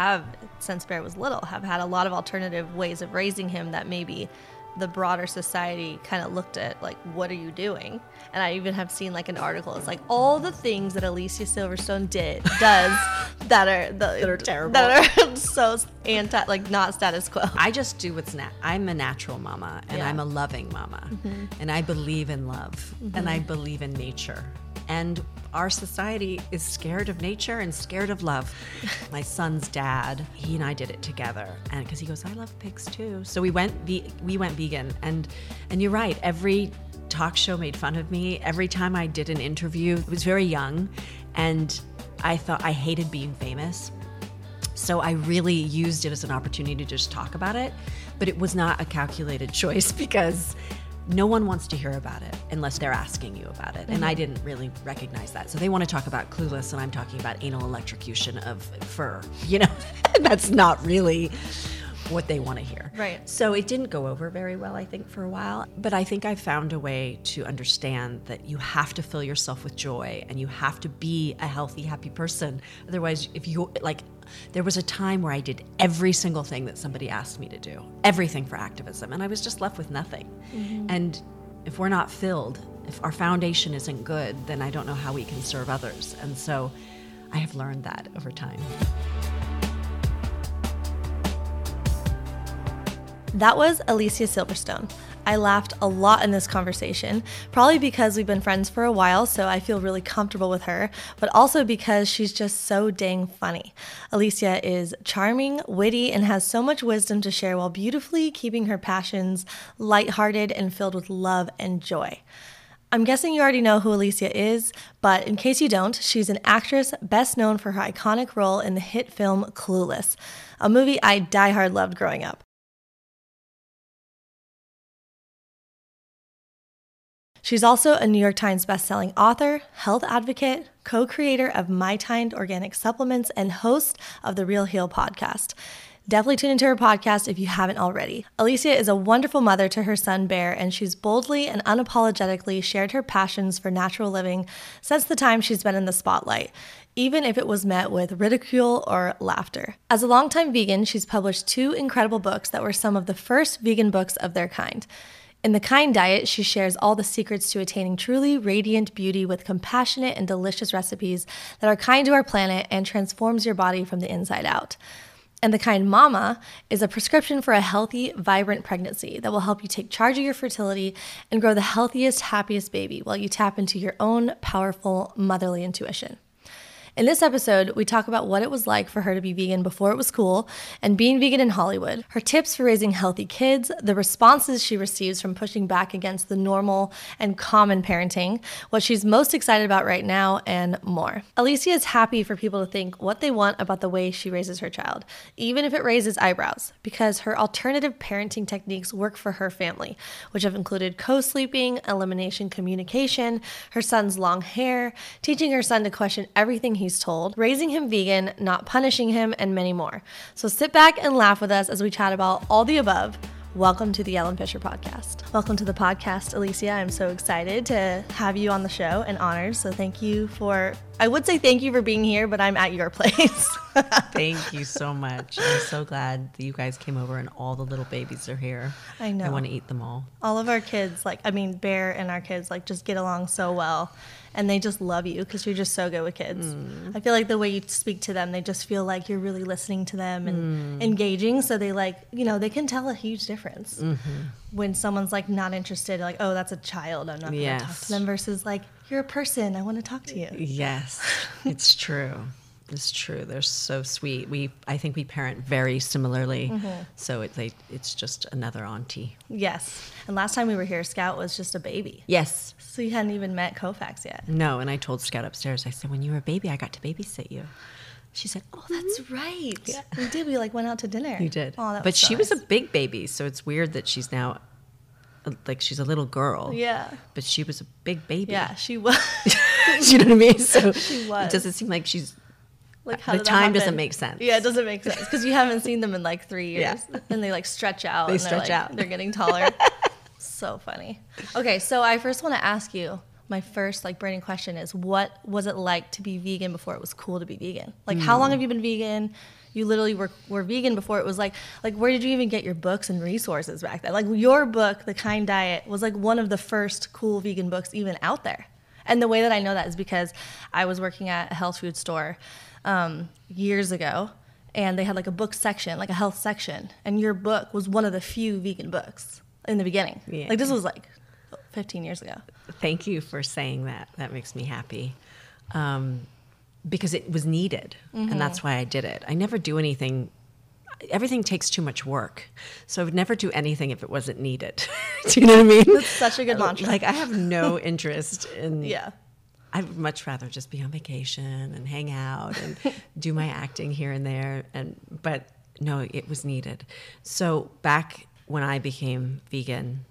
have, since Bear was little, have had a lot of alternative ways of raising him that maybe the broader society kind of looked at like what are you doing and i even have seen like an article it's like all the things that alicia silverstone did does that are the, that are terrible. that are so anti like not status quo I just do what's nat. I'm a natural mama, and Yeah. I'm a loving mama, mm-hmm. and I believe in love, mm-hmm. and I believe in nature. And our society is scared of nature and scared of love. My son's dad, he and I did it together, and because he goes, I love pigs too. So we went, ve- we went vegan, and and you're right. Every talk show made fun of me. Every time I did an interview, I was very young, and I thought I hated being famous. So I really used it as an opportunity to just talk about it, but it was not a calculated choice because no one wants to hear about it unless they're asking you about it. And I mm-hmm. didn't really recognize that. So they want to talk about Clueless, and I'm talking about anal electrocution of fur. You know, that's not really what they want to hear. Right. So it didn't go over very well, I think, for a while. But I think I found a way to understand that you have to fill yourself with joy and you have to be a healthy, happy person. Otherwise, if you like, there was a time where I did every single thing that somebody asked me to do, everything for activism, and I was just left with nothing. Mm-hmm. And if we're not filled, if our foundation isn't good, then I don't know how we can serve others. And so I have learned that over time. That was Alicia Silverstone. I laughed a lot in this conversation, probably because we've been friends for a while, so I feel really comfortable with her, but also because she's just so dang funny. Alicia is charming, witty, and has so much wisdom to share while beautifully keeping her passions lighthearted and filled with love and joy. I'm guessing you already know who Alicia is, but in case you don't, she's an actress best known for her iconic role in the hit film Clueless, a movie I diehard loved growing up. She's also a New York Times bestselling author, health advocate, co creator of My Organic Supplements, and host of the Real Heal podcast. Definitely tune into her podcast if you haven't already. Alicia is a wonderful mother to her son Bear, and she's boldly and unapologetically shared her passions for natural living since the time she's been in the spotlight, even if it was met with ridicule or laughter. As a longtime vegan, she's published two incredible books that were some of the first vegan books of their kind. In The Kind Diet, she shares all the secrets to attaining truly radiant beauty with compassionate and delicious recipes that are kind to our planet and transforms your body from the inside out. And The Kind Mama is a prescription for a healthy, vibrant pregnancy that will help you take charge of your fertility and grow the healthiest, happiest baby while you tap into your own powerful motherly intuition. In this episode, we talk about what it was like for her to be vegan before it was cool and being vegan in Hollywood, her tips for raising healthy kids, the responses she receives from pushing back against the normal and common parenting, what she's most excited about right now, and more. Alicia is happy for people to think what they want about the way she raises her child, even if it raises eyebrows, because her alternative parenting techniques work for her family, which have included co sleeping, elimination communication, her son's long hair, teaching her son to question everything he's told, raising him vegan, not punishing him, and many more. So sit back and laugh with us as we chat about all the above. Welcome to the Ellen Fisher podcast. Welcome to the podcast, Alicia. I'm so excited to have you on the show and honored. So thank you for, I would say thank you for being here, but I'm at your place. Thank you so much. I'm so glad that you guys came over and all the little babies are here. I know. I want to eat them all. all of our kids, like, I mean, Bear and our kids, like, just get along so well. And they just love you because you're just so good with kids. Mm. I feel like the way you speak to them, they just feel like you're really listening to them and mm. engaging. So they, like, you know, they can tell a huge difference mm-hmm. when someone's, like, not interested, like, oh, that's a child. I'm not going to talk to them versus, like, you're a person. I want to talk to you. Yes, it's true. It's true. They're so sweet. We, I think we parent very similarly. So it's like it's just another auntie. Yes. And last time we were here, Scout was just a baby. Yes. So you hadn't even met Kofax yet. No. And I told Scout upstairs. I said, when you were a baby, I got to babysit you. She said, "Oh, That's right. We did. We, like, went out to dinner. you did." Oh, that but was so she was a big baby, so it's weird that she's now, uh, like, she's a little girl. Yeah. But she was a big baby. Yeah, she was. you know what I mean? So She was. it doesn't seem like she's like uh, how The time doesn't make sense. Yeah, it doesn't make sense because you haven't seen them in like three years, Yeah. and they like stretch out. They and they're, stretch like- out. They're getting taller. so funny. Okay, so I first want to ask you, my first like burning question is what was it like to be vegan before it was cool to be vegan? Like how long hmm. have you been vegan? You literally were, were vegan before it was like like where did you even get your books and resources back then? Like your book, The Kind Diet, was like one of the first cool vegan books even out there. And the way that I know that is because I was working at a health food store um, years ago, and they had like a book section, like a health section, and your book was one of the few vegan books in the beginning. Yeah. Like this was like 15 years ago. Thank you for saying that. That makes me happy. Um, because it was needed, and that's why I did it. I never do anything. Everything takes too much work, so I would never do anything if it wasn't needed. do you know what I mean? That's such a good mantra. Like I have no interest in. Yeah. I would much rather just be on vacation and hang out and do my acting here and there. And but no, it was needed. So back when I became vegan,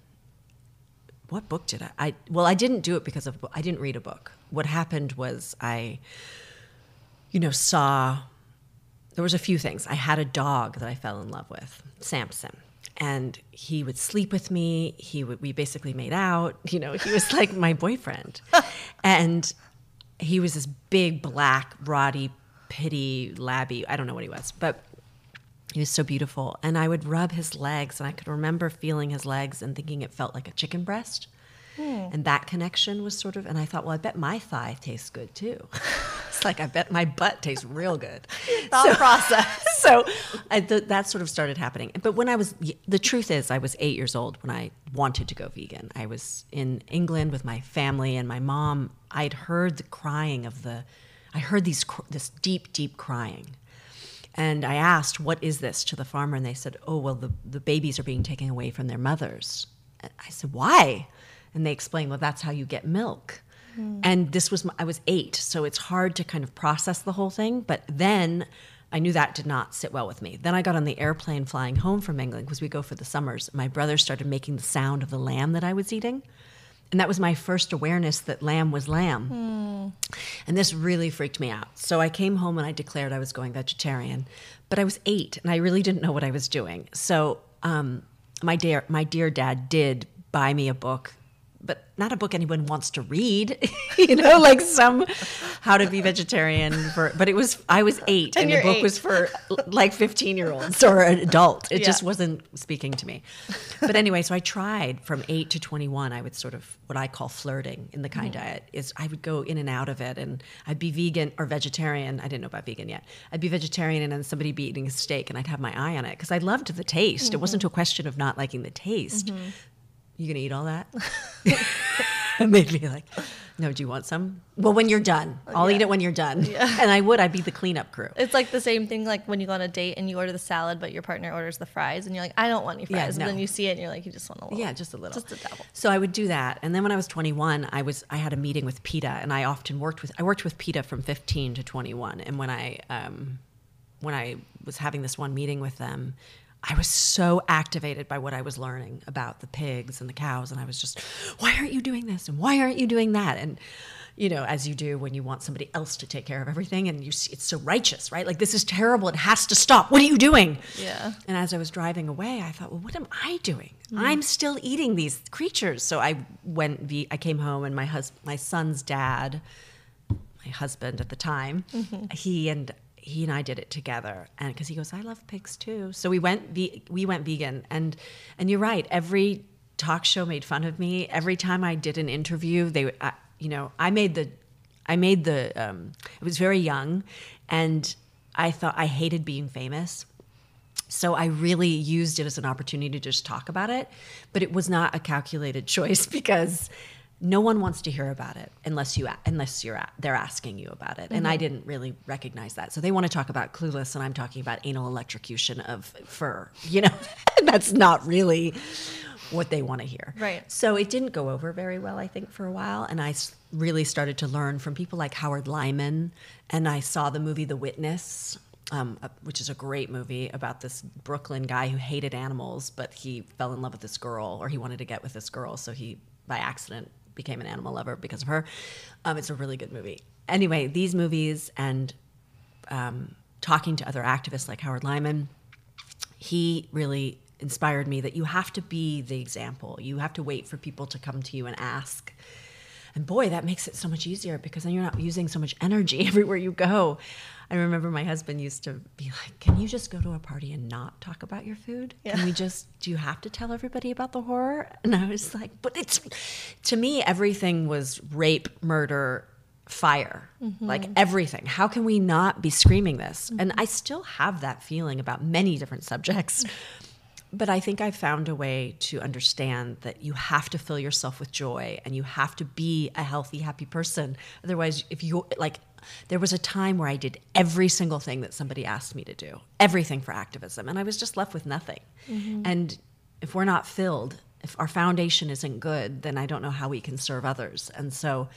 what book did I? I well, I didn't do it because of I didn't read a book. What happened was I, you know, saw there was a few things. I had a dog that I fell in love with, Samson, and he would sleep with me. He would we basically made out. You know, he was like my boyfriend, and he was this big black Roddy Pitty labby. I don't know what he was, but he was so beautiful. And I would rub his legs, and I could remember feeling his legs and thinking it felt like a chicken breast. Hmm. And that connection was sort of, and I thought, well, I bet my thigh tastes good too. it's like, I bet my butt tastes real good. Thought process. so I, th- that sort of started happening. But when I was, the truth is, I was eight years old when I wanted to go vegan. I was in England with my family, and my mom, I'd heard the crying of the, I heard these, cr- this deep, deep crying. And I asked, what is this to the farmer? And they said, oh, well, the, the babies are being taken away from their mothers. And I said, why? And they explained, well, that's how you get milk. And this was, I was eight, so it's hard to kind of process the whole thing. But then I knew that did not sit well with me. Then I got on the airplane flying home from England because we go for the summers. My brother started making the sound of the lamb that I was eating. And that was my first awareness that lamb was lamb. And this really freaked me out. So I came home and I declared I was going vegetarian. But I was eight and I really didn't know what I was doing. So um, my, dear, my dear dad did buy me a book, but not a book anyone wants to read, you know, like some how to be vegetarian for, but it was, I was eight and, And the book eight. was for like 15 year olds or an adult. It Yeah. just wasn't speaking to me. But anyway, so I tried from eight to 21. I would sort of what I call flirting in the kind Mm-hmm. diet is I would go in and out of it and I'd be vegan or vegetarian. I didn't know about vegan yet. I'd be vegetarian and then somebody be eating a steak and I'd have my eye on it because I loved the taste. It Mm-hmm. wasn't a question of not liking the taste. You gonna eat all that? and they'd be like, "No, do you want some?" Well, when you're done, I'll eat it when you're done. And I would. I'd be the cleanup crew. It's like the same thing like when you go on a date and you order the salad, but your partner orders the fries, and you're like, I don't want any Yeah, fries. no. And then you see it and you're like, you just want a little. Yeah, just a little. Just a double. So I would do that, and then when I was 21, I was I had a meeting with PETA, and I often worked with I worked with PETA from 15 to 21, and when I um, when I was having this one meeting with them. I was so activated by what I was learning about the pigs and the cows, and I was just, why aren't you doing this? And why aren't you doing that? And you know, as you do when you want somebody else to take care of everything, and you see it's so righteous, right? Like this is terrible; it has to stop. What are you doing? Yeah. And as I was driving away, I thought, well, what am I doing? Mm. I'm still eating these creatures. So I went. I came home, and my husband, my son's dad, my husband at the time, mm-hmm. he and he and I did it together, and because he goes, I love pigs too. So we went. Ve- we went vegan, and and you're right. Every talk show made fun of me. Every time I did an interview, they, I, you know, I made the, I made the. Um, I was very young, and I thought I hated being famous. So I really used it as an opportunity to just talk about it, but it was not a calculated choice because no one wants to hear about it unless you unless you're they're asking you about it, and I didn't really recognize that. So they want to talk about Clueless, and I'm talking about anal electrocution of fur. You know, that's not really what they want to hear. Right. So it didn't go over very well, I think, for a while. And i really started to learn from people like Howard Lyman. And I saw the movie The Witness, um, uh, which is a great movie about this Brooklyn guy who hated animals, but he fell in love with this girl, or he wanted to get with this girl. So he, by accident, became an animal lover because of her. Um, it's a really good movie. Anyway, these movies and um, talking to other activists like Howard Lyman, he really inspired me that you have to be the example. You have to wait for people to come to you and ask. And boy, that makes it so much easier because then you're not using so much energy everywhere you go. I remember my husband used to be like, Can you just go to a party and not talk about your food? Yeah. Can we just, do you have to tell everybody about the horror? And I was like, But it's, to me, everything was rape, murder, fire, mm-hmm. like everything. How can we not be screaming this? And mm-hmm. I still have that feeling about many different subjects. But I think I found a way to understand that you have to fill yourself with joy and you have to be a healthy, happy person. Otherwise, if you like, there was a time where I did every single thing that somebody asked me to do, everything for activism, and I was just left with nothing. Mm-hmm. And if we're not filled, if our foundation isn't good, then I don't know how we can serve others. And so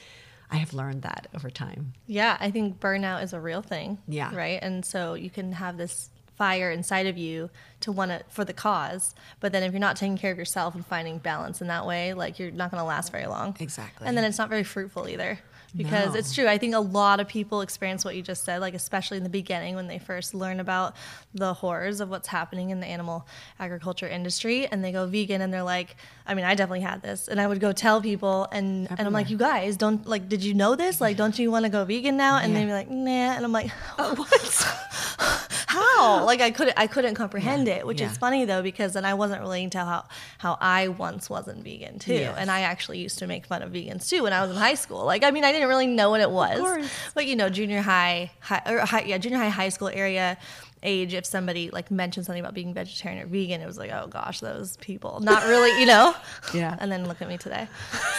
I have learned that over time. Yeah, I think burnout is a real thing. Yeah. Right. And so you can have this fire inside of you to want it for the cause, but then if you're not taking care of yourself and finding balance in that way, like you're not going to last very long. Exactly. And then it's not very fruitful either. Because No. it's true. I think a lot of people experience what you just said, like especially in the beginning when they first learn about the horrors of what's happening in the animal agriculture industry and they go vegan and they're like, I mean, I definitely had this. And I would go tell people and, and I'm like, you guys don't like, did you know this? Like, don't you want to go vegan now? And Yeah. they'd be like, nah. And I'm like, how? Like I couldn't I couldn't comprehend Yeah, it, which yeah. is funny though because then I wasn't relating to how how I once wasn't vegan too, Yes. and I actually used to make fun of vegans too when I was in high school. Like I mean I didn't really know what it was, course. but you know junior high, high or high, yeah junior high high school area age if somebody like mentioned something about being vegetarian or vegan it was like oh gosh those people not really you know Yeah. and then look at me today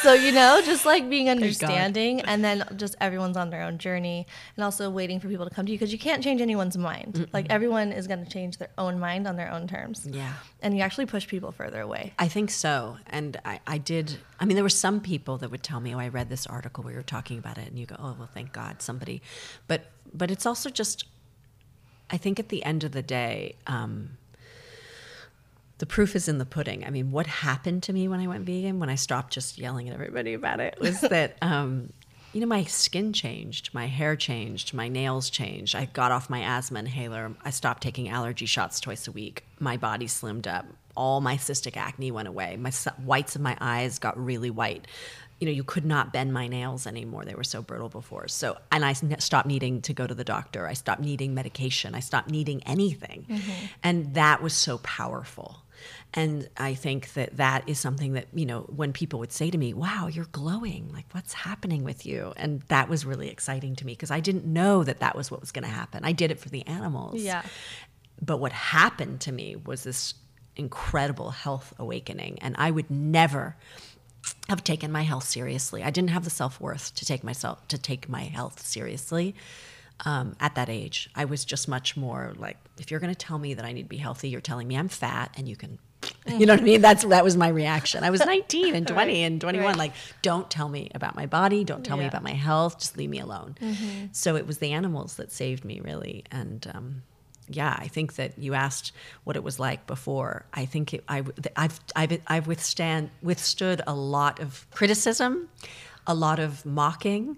so you know just like being understanding and then just everyone's on their own journey and also waiting for people to come to you because you can't change anyone's mind like everyone is going to change their own mind on their own terms Yeah. and you actually push people further away I think so. And I, I did, I mean, there were some people that would tell me, oh, I read this article where you were talking about it. And you go, oh, well, thank God, somebody. But, but it's also just, I think at the end of the day, um, the proof is in the pudding. I mean, what happened to me when I went vegan, when I stopped just yelling at everybody about it, was that, um, you know, my skin changed, my hair changed, my nails changed. I got off my asthma inhaler. I stopped taking allergy shots twice a week. My body slimmed up. All my cystic acne went away. My whites of my eyes got really white. You know, you could not bend my nails anymore. They were so brittle before. So, and I stopped needing to go to the doctor. I stopped needing medication. I stopped needing anything. Mm-hmm. And that was so powerful. And I think that that is something that, you know, when people would say to me, wow, you're glowing, like what's happening with you? And that was really exciting to me because I didn't know that that was what was going to happen. I did it for the animals. Yeah. But what happened to me was this incredible health awakening. And I would never have taken my health seriously. I didn't have the self worth to take myself to take my health seriously um, at that age. I was just much more like, if you're going to tell me that I need to be healthy, you're telling me I'm fat, and you can. You know what I mean? That's that was my reaction. I was 19 and 20 Right, and 21. right. Like, don't tell me about my body. Don't tell me about my health. Just leave me alone. Mm-hmm. So it was the animals that saved me, really. And um, yeah, I think that you asked what it was like before. I think it, I, I've, I've, I've withstand, withstood a lot of criticism, a lot of mocking.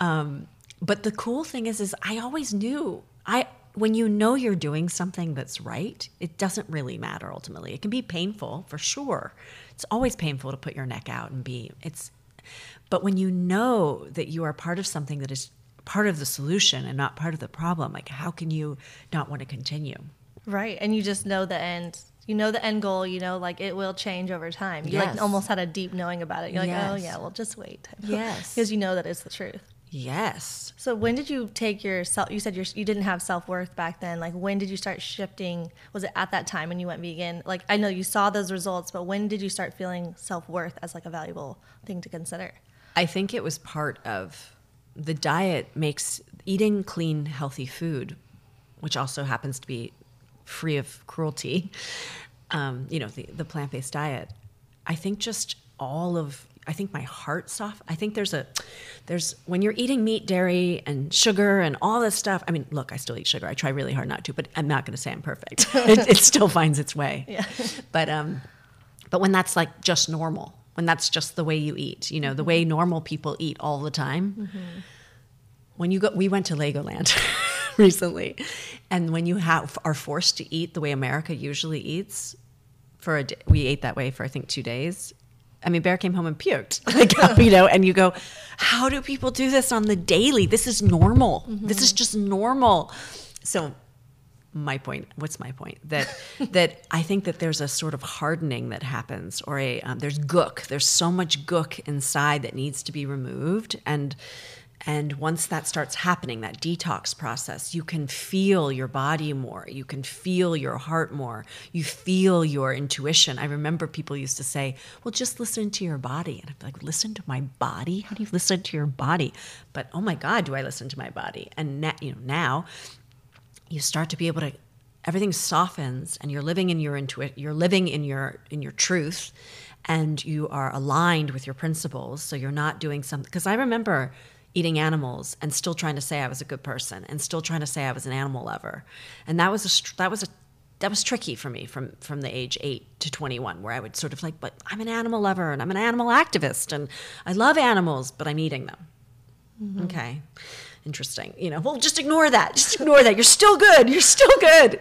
Um, but the cool thing is, is I always knew I, when you know you're doing something that's right, it doesn't really matter ultimately. It can be painful for sure. It's always painful to put your neck out and be, it's, but when you know that you are part of something that is part of the solution and not part of the problem, like how can you not want to continue? right and you just know the end you know the end goal you know like it will change over time you Yes. like almost had a deep knowing about it you're like oh Yes. yeah well just wait Yes. because you know that it's the truth Yes. So when did you take your self? You said you didn't have self worth back then. Like when did you start shifting? Was it at that time when you went vegan? Like I know you saw those results, but when did you start feeling self worth as like a valuable thing to consider? I think it was part of the diet makes eating clean, healthy food, which also happens to be free of cruelty, um, you know, the, the plant based diet. I think just all of, I think my heart soft. I think there's a, there's, when you're eating meat, dairy, and sugar and all this stuff. I mean, look, I still eat sugar. I try really hard not to, but I'm not going to say I'm perfect. it, it still finds its way. Yeah. But, um, but when that's like just normal, when that's just the way you eat, you know, the way normal people eat all the time. When you go, we went to Legoland recently, and when you have are forced to eat the way America usually eats, for a day, we ate that way for I think two days. I mean, Bear came home and puked, like, you know, and you go, how do people do this on the daily? This is normal. Mm-hmm. This is just normal. So my point what's my point? That that i think that there's a sort of hardening that happens or a um, there's gook. There's so much gook inside that needs to be removed. And and once that starts happening that detox process you can feel your body more. You can feel your heart more. You feel your intuition. I remember people used to say well just listen to your body. And i'd be like listen to my body? How do you listen to your body? But oh my god do i listen to my body? And na- you know now you start to be able to everything softens and you're living in your intuit you're living in your in your truth and you are aligned with your principles. So you're not doing something because i remember eating animals and still trying to say i was a good person and still trying to say i was an animal lover. And that was a that was a that was tricky for me from from the age 8 to 21 where i would sort of like but i'm an animal lover and i'm an animal activist and i love animals but i'm eating them. Mm-hmm. okay interesting. You know, well, just ignore that. Just ignore that. You're still good. You're still good.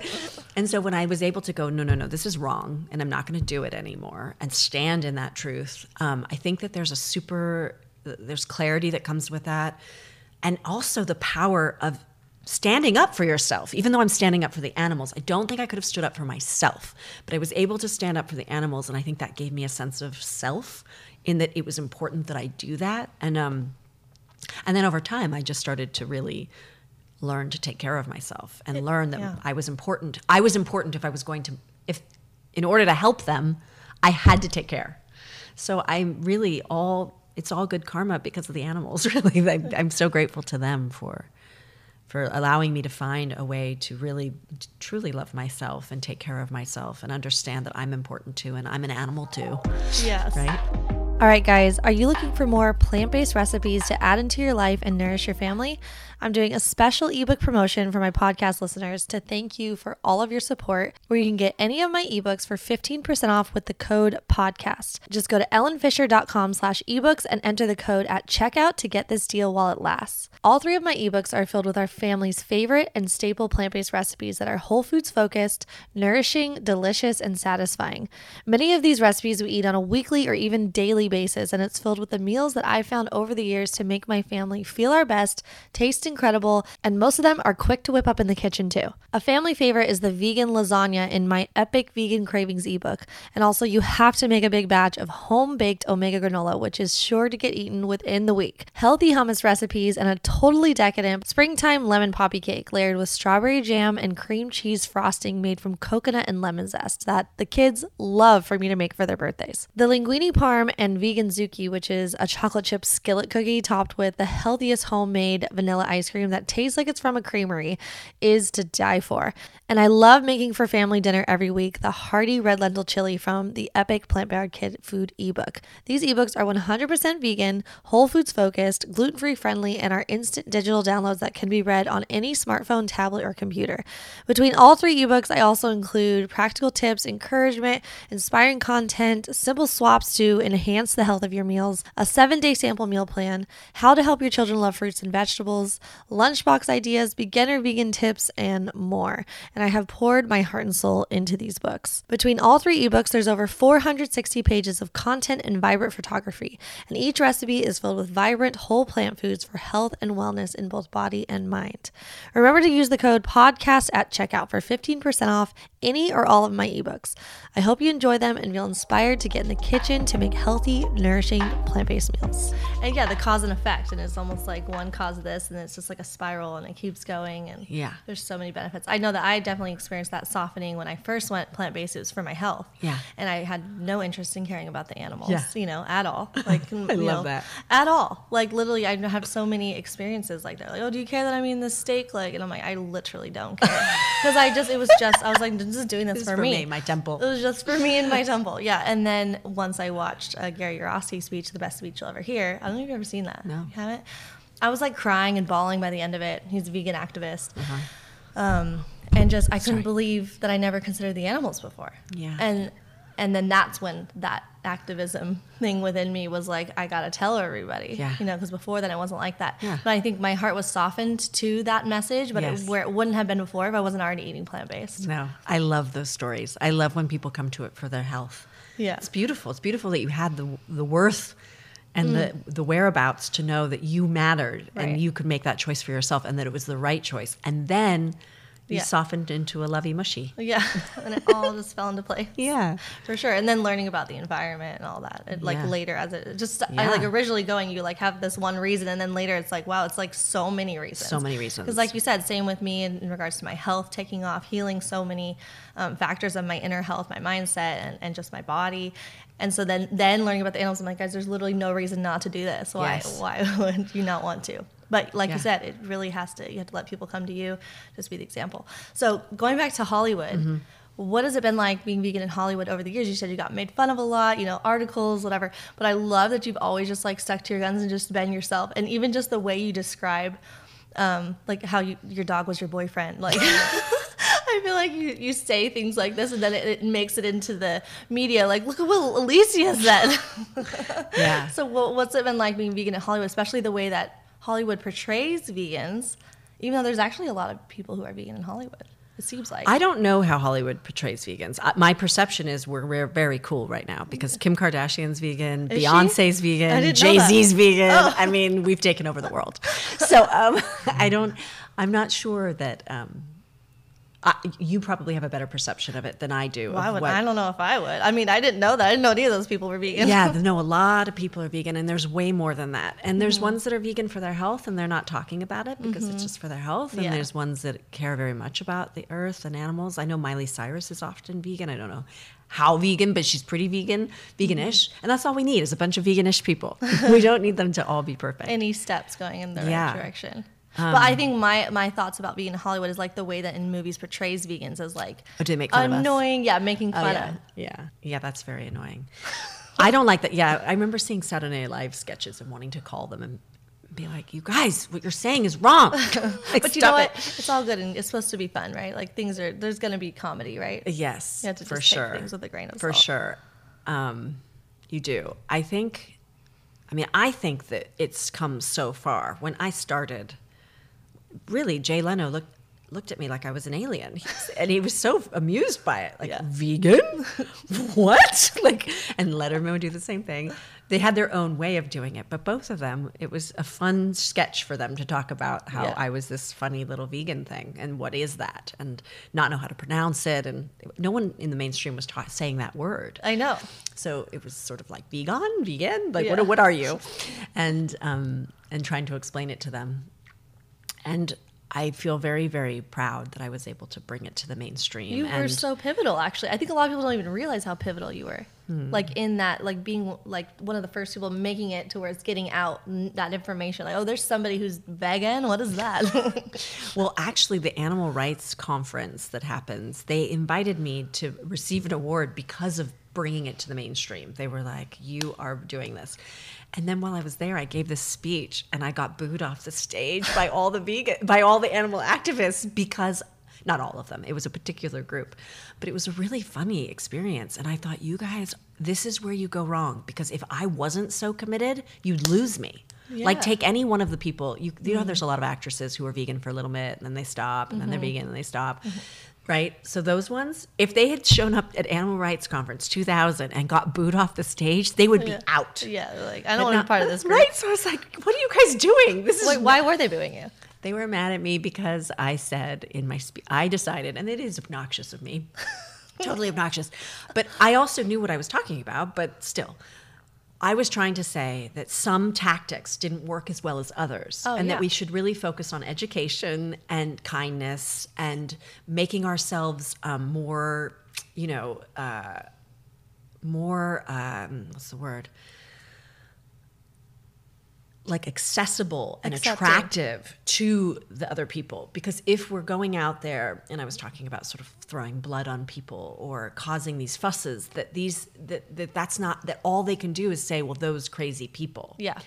And so when I was able to go, no, no, no, this is wrong, and I'm not going to do it anymore, and stand in that truth, um, I think that there's a super, there's clarity that comes with that, and also the power of standing up for yourself. Even though I'm standing up for the animals, I don't think I could have stood up for myself, but I was able to stand up for the animals, and I think that gave me a sense of self in that it was important that I do that, and um, and then over time, I just started to really learn to take care of myself and it, learn that yeah. I was important. I was important if I was going to, if in order to help them, I had to take care. So I'm really all, it's all good karma because of the animals, really. I'm so grateful to them for for allowing me to find a way to really truly love myself and take care of myself and understand that I'm important too and I'm an animal too. Yes. Right? All right, guys, are you looking for more plant based recipes to add into your life and nourish your family? I'm doing a special ebook promotion for my podcast listeners to thank you for all of your support, where you can get any of my ebooks for 15% off with the code podcast. Just go to ellenfisher.com slash ebooks and enter the code at checkout to get this deal while it lasts. All three of my ebooks are filled with our family's favorite and staple plant based recipes that are whole foods focused, nourishing, delicious, and satisfying. Many of these recipes we eat on a weekly or even daily basis, and it's filled with the meals that I've found over the years to make my family feel our best, taste incredible, and most of them are quick to whip up in the kitchen too. A family favorite is the vegan lasagna in my Epic Vegan Cravings ebook. And also, you have to make a big batch of home baked omega granola, which is sure to get eaten within the week. Healthy hummus recipes and a totally decadent springtime lemon poppy cake layered with strawberry jam and cream cheese frosting made from coconut and lemon zest that the kids love for me to make for their birthdays. The linguine parm and vegan zuki, which is a chocolate chip skillet cookie topped with the healthiest homemade vanilla ice cream that tastes like it's from a creamery is to die for. And I love making for family dinner every week the hearty red lentil chili from the Epic Plant Powered Kid Food ebook. These ebooks are 100% vegan, whole foods focused, gluten free friendly, and are instant digital downloads that can be read on any smartphone, tablet, or computer. Between all three ebooks, I also include practical tips, encouragement, inspiring content, simple swaps to enhance the health of your meals, a seven day sample meal plan, how to help your children love fruits and vegetables, lunchbox ideas, beginner vegan tips, and more. And I have poured my heart and soul into these books. Between all three ebooks, there's over 460 pages of content and vibrant photography, and each recipe is filled with vibrant whole plant foods for health and wellness in both body and mind. Remember to use the code podcast at checkout for 15% off any or all of my ebooks. I hope you enjoy them and feel inspired to get in the kitchen to make healthy, nourishing, plant based meals. And yeah, the cause and effect. And it's almost like one cause of this, and it's just like a spiral and it keeps going. And yeah, there's so many benefits. I know that I definitely experienced that softening when I first went plant based. It was for my health. Yeah. And I had no interest in caring about the animals, yeah. you know, at all. Like, I love know, that. At all. Like, literally, I have so many experiences like that. Like, oh, do you care that I'm eating this steak? Like, and I'm like, I literally don't care. Because I just, it was just, I was like, just doing this, this for, for me. me. My temple. It was just for me and my temple. Yeah. And then once I watched uh, Gary Yourofsky's speech, the best speech you'll ever hear, I don't know if you've ever seen that. No. You haven't? I was like crying and bawling by the end of it. He's a vegan activist. Uh-huh. Um, and just, I couldn't Sorry. believe that I never considered the animals before. Yeah. And and then that's when that activism thing within me was like i gotta tell everybody Yeah. you know because before then it wasn't like that Yeah. but i think my heart was softened to that message but Yes. it, where it wouldn't have been before if i wasn't already eating plant-based No, I love those stories. I love when people come to it for their health. Yeah. It's beautiful. It's beautiful that you had the the worth and the mm. the whereabouts to know that you mattered Right. and you could make that choice for yourself and that it was the right choice. And then you Yeah. softened into a lovey mushy. yeah and it all just fell into place Yeah. for sure and then learning about the environment and all that it, like Yeah. later as it just I, like originally going you like have this one reason and then later it's like wow it's like so many reasons So many reasons. because like you said same with me in, in regards to my health taking off healing so many um, factors of my inner health my mindset and, and just my body and so then then learning about the animals i'm like guys there's literally no reason not to do this why Yes. why would you not want to but like Yeah. you said it really has to you have to let people come to you just be the example so going back to hollywood Mm-hmm. what has it been like being vegan in hollywood over the years you said you got made fun of a lot you know articles whatever but i love that you've always just like stuck to your guns and just been yourself and even just the way you describe um, like how you, your dog was your boyfriend like I feel like you, you say things like this and then it, it makes it into the media. Like, look at what Alicia said. Yeah. so, what, what's it been like being vegan in Hollywood, especially the way that Hollywood portrays vegans, even though there's actually a lot of people who are vegan in Hollywood? It seems like. I don't know how Hollywood portrays vegans. My perception is we're, we're very cool right now because Kim Kardashian's vegan, Is? Beyonce's I vegan, Jay Z's vegan. Oh. I mean, we've taken over the world. So um, I don't. I'm not sure that. Um, I, you probably have a better perception of it than I do. Why of would what- I don't know if I would. I mean, I didn't know that. I didn't know any of those people were vegan. yeah, no, a lot of people are vegan, and there's way more than that. And there's Mm-hmm. ones that are vegan for their health, and they're not talking about it because it's just for their health. And Yeah. there's ones that care very much about the earth and animals. I know Miley Cyrus is often vegan. I don't know how vegan, but she's pretty vegan, veganish, Mm-hmm. and that's all we need is a bunch of veganish people. we don't need them to all be perfect. any steps going in the Yeah. right direction. but I think my my thoughts about vegan in Hollywood is like the way that in movies portrays vegans as like Oh, do they make fun of us? annoying, yeah, making Oh, fun yeah. of. yeah, yeah, that's very annoying. I don't like that. Yeah, I remember seeing Saturday Night Live sketches and wanting to call them and be like, "You guys, what you're saying is wrong." Like, But you know what? it. It's all good and it's supposed to be fun, right? Like things are there's gonna be comedy, right? Yes, You have to for sure. things with a grain of for salt. sure. Um, you do. I think. I mean, I think that it's come so far. When I started, really, Jay Leno looked looked at me like I was an alien, and he was so amused by it. Like Yeah. vegan, what? Like, and Letterman would do the same thing. They had their own way of doing it, but both of them, it was a fun sketch for them to talk about how Yeah. I was this funny little vegan thing and what is that, and not know how to pronounce it, and no one in the mainstream was ta- saying that word. I know. So it was sort of like vegan, vegan, like Yeah. what what are you? And um, and trying to explain it to them. And I feel very very proud that I was able to bring it to the mainstream. You and were so pivotal actually. I think a lot of people don't even realize how pivotal you were. Hmm. Like in that like being like one of the first people making it to where it's getting out that information. Like, oh, there's somebody who's vegan. What is that? Well, actually, the animal rights conference that happens, they invited me to receive an award because of bringing it to the mainstream. They were like, "You are doing this." And then while I was there, I gave this speech, and I got booed off the stage by all the vegan, by all the animal activists because not all of them. It was a particular group, but it was a really funny experience. And I thought, you guys, this is where you go wrong because if I wasn't so committed, you'd lose me. Like take any one of the people you, you know mm-hmm. there's a lot of actresses who are vegan for a little bit and then they stop and then they're mm-hmm. vegan and they stop mm-hmm. Right so those ones if they had shown up at animal rights conference 2000 and got booed off the stage they would be out yeah, like I don't want to be part of this group. right so i was like what are you guys doing this is Wait, why were they booing you? they were mad at me because I said in my spe- I decided, and it is obnoxious of me, totally obnoxious. But I also knew what I was talking about. But still, I was trying to say that some tactics didn't work as well as others, Oh, and yeah. that we should really focus on education and kindness and making ourselves um, more, you know, uh, more um, what's the word? Like accessible and Accepting. attractive to the other people because if we're going out there and i was talking about sort of throwing blood on people or causing these fusses that these that, that that's not that all they can do is say well those crazy people Yeah.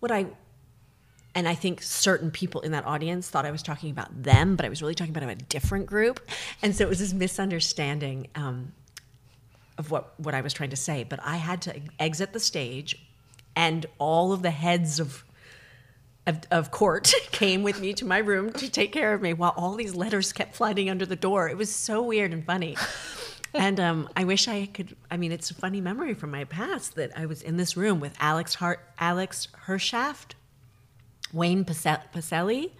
what i and i think certain people in that audience thought i was talking about them but i was really talking about a different group and so it was this misunderstanding um, of what what I was trying to say, but I had to exit the stage, and all of the heads of of, of court came with me to my room to take care of me while all these letters kept flying under the door. It was so weird and funny. and um, I wish I could. I mean, it's a funny memory from my past that I was in this room with Alex Hart, Alex Hershaft, Wayne Pacelle.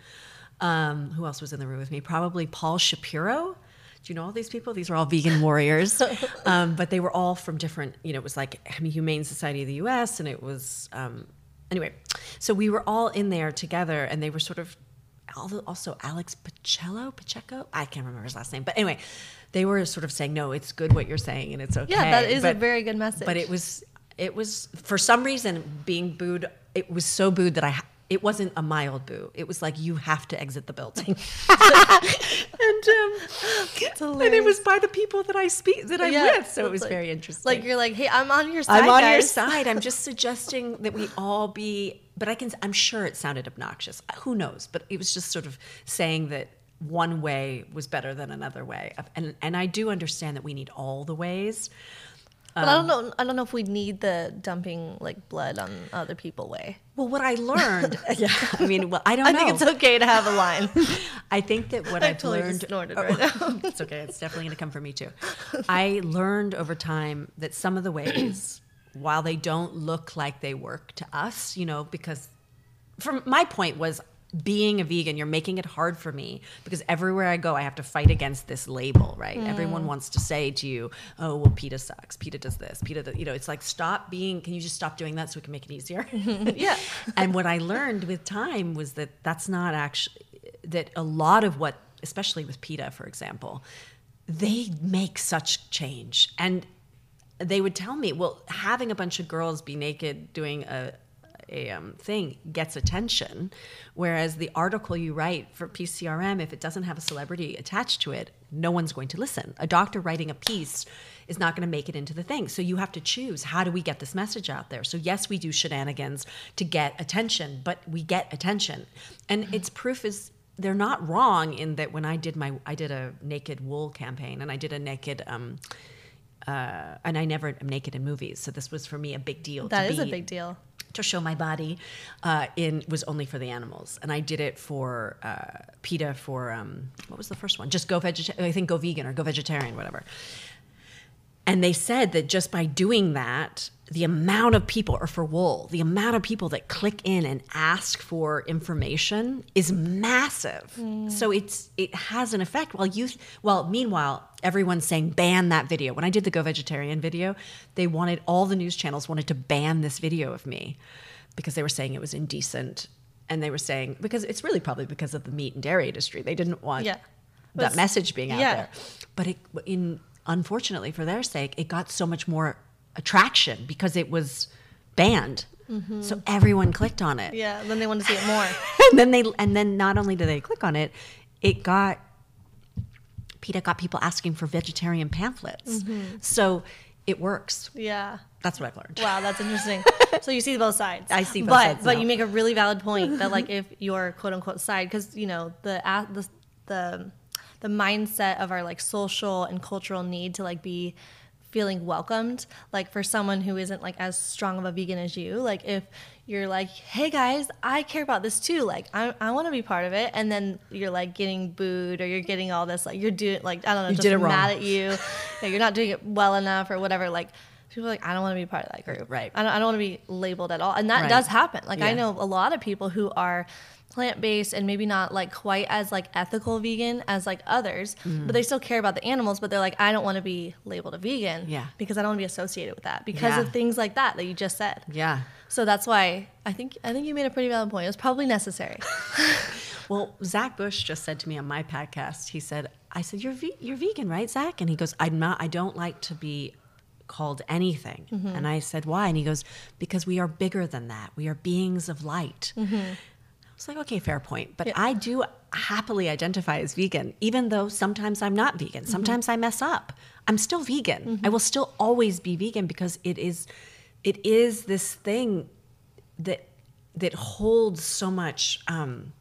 Um, who else was in the room with me? Probably Paul Shapiro. Do you know all these people? These are all vegan warriors, um, but they were all from different. You know, it was like Humane Society of the U.S. and it was um, anyway. So we were all in there together, and they were sort of also Alex Pacello, Pacheco. I can't remember his last name, but anyway, they were sort of saying, "No, it's good what you're saying, and it's okay." Yeah, that is but, a very good message. But it was, it was for some reason being booed. It was so booed that I it wasn't a mild boo. It was like you have to exit the building, and um, and it was by the people that I speak that I'm yeah, with. So it was like, very interesting. Like you're like, hey, I'm on your side. I'm on guys. your side. I'm just suggesting that we all be. But I can. I'm sure it sounded obnoxious. Who knows? But it was just sort of saying that one way was better than another way, and and I do understand that we need all the ways. But um, I don't know. I don't know if we need the dumping like blood on other people way. Well, what I learned, yeah, I mean, well, I don't I know. think it's okay to have a line. I think that what I I've totally learned. Just snorted right now. it's okay. It's definitely going to come from me too. I learned over time that some of the ways, while they don't look like they work to us, you know, because from my point was being a vegan, you're making it hard for me because everywhere I go, I have to fight against this label, right? Mm. Everyone wants to say to you, oh, well, PETA sucks. PETA does this. PETA, you know, it's like, stop being, can you just stop doing that so we can make it easier? yeah. and what I learned with time was that that's not actually, that a lot of what, especially with PETA, for example, they make such change. And they would tell me, well, having a bunch of girls be naked doing a, a um, thing gets attention, whereas the article you write for PCRM, if it doesn't have a celebrity attached to it, no one's going to listen. A doctor writing a piece is not going to make it into the thing. So you have to choose how do we get this message out there? So yes, we do shenanigans to get attention, but we get attention, and mm-hmm. its proof is they're not wrong in that when I did my I did a naked wool campaign and I did a naked. Um, uh, and I never am naked in movies, so this was for me a big deal. That is be, a big deal to show my body uh, in was only for the animals, and I did it for uh, PETA for um, what was the first one? Just go vegetarian. I think go vegan or go vegetarian, whatever. And they said that just by doing that, the amount of people, or for wool, the amount of people that click in and ask for information is massive. Mm. So it's it has an effect. While you, well, meanwhile, everyone's saying ban that video. When I did the Go Vegetarian video, they wanted all the news channels wanted to ban this video of me because they were saying it was indecent, and they were saying because it's really probably because of the meat and dairy industry. They didn't want yeah. that message being out yeah. there. But it, in unfortunately for their sake, it got so much more attraction because it was banned. Mm-hmm. So everyone clicked on it. Yeah, then they want to see it more. and then they and then not only did they click on it, it got PETA got people asking for vegetarian pamphlets. Mm-hmm. So it works. Yeah. That's what I've learned. Wow, that's interesting. so you see both sides. I see both but, sides. But now. you make a really valid point that like if your quote unquote side, because you know the the the the mindset of our like social and cultural need to like be feeling welcomed like for someone who isn't like as strong of a vegan as you like if you're like hey guys i care about this too like i, I want to be part of it and then you're like getting booed or you're getting all this like you're doing like i don't know you just mad at you you're not doing it well enough or whatever like people are like, I don't want to be part of that group. Right. I don't, I don't want to be labeled at all. And that right. does happen. Like yeah. I know a lot of people who are plant-based and maybe not like quite as like ethical vegan as like others mm. but they still care about the animals but they're like i don't want to be labeled a vegan yeah because i don't want to be associated with that because yeah. of things like that that you just said yeah so that's why i think i think you made a pretty valid point it was probably necessary well zach bush just said to me on my podcast he said i said you're ve- you're vegan right zach and he goes i'm not i don't like to be called anything. Mm-hmm. And I said, Why? And he goes, Because we are bigger than that. We are beings of light. Mm-hmm. It's like, okay, fair point. But yeah. I do happily identify as vegan, even though sometimes I'm not vegan. Mm-hmm. Sometimes. I mess up. I'm still vegan. Mm-hmm. I will still always be vegan because it is it is this thing that that holds so much um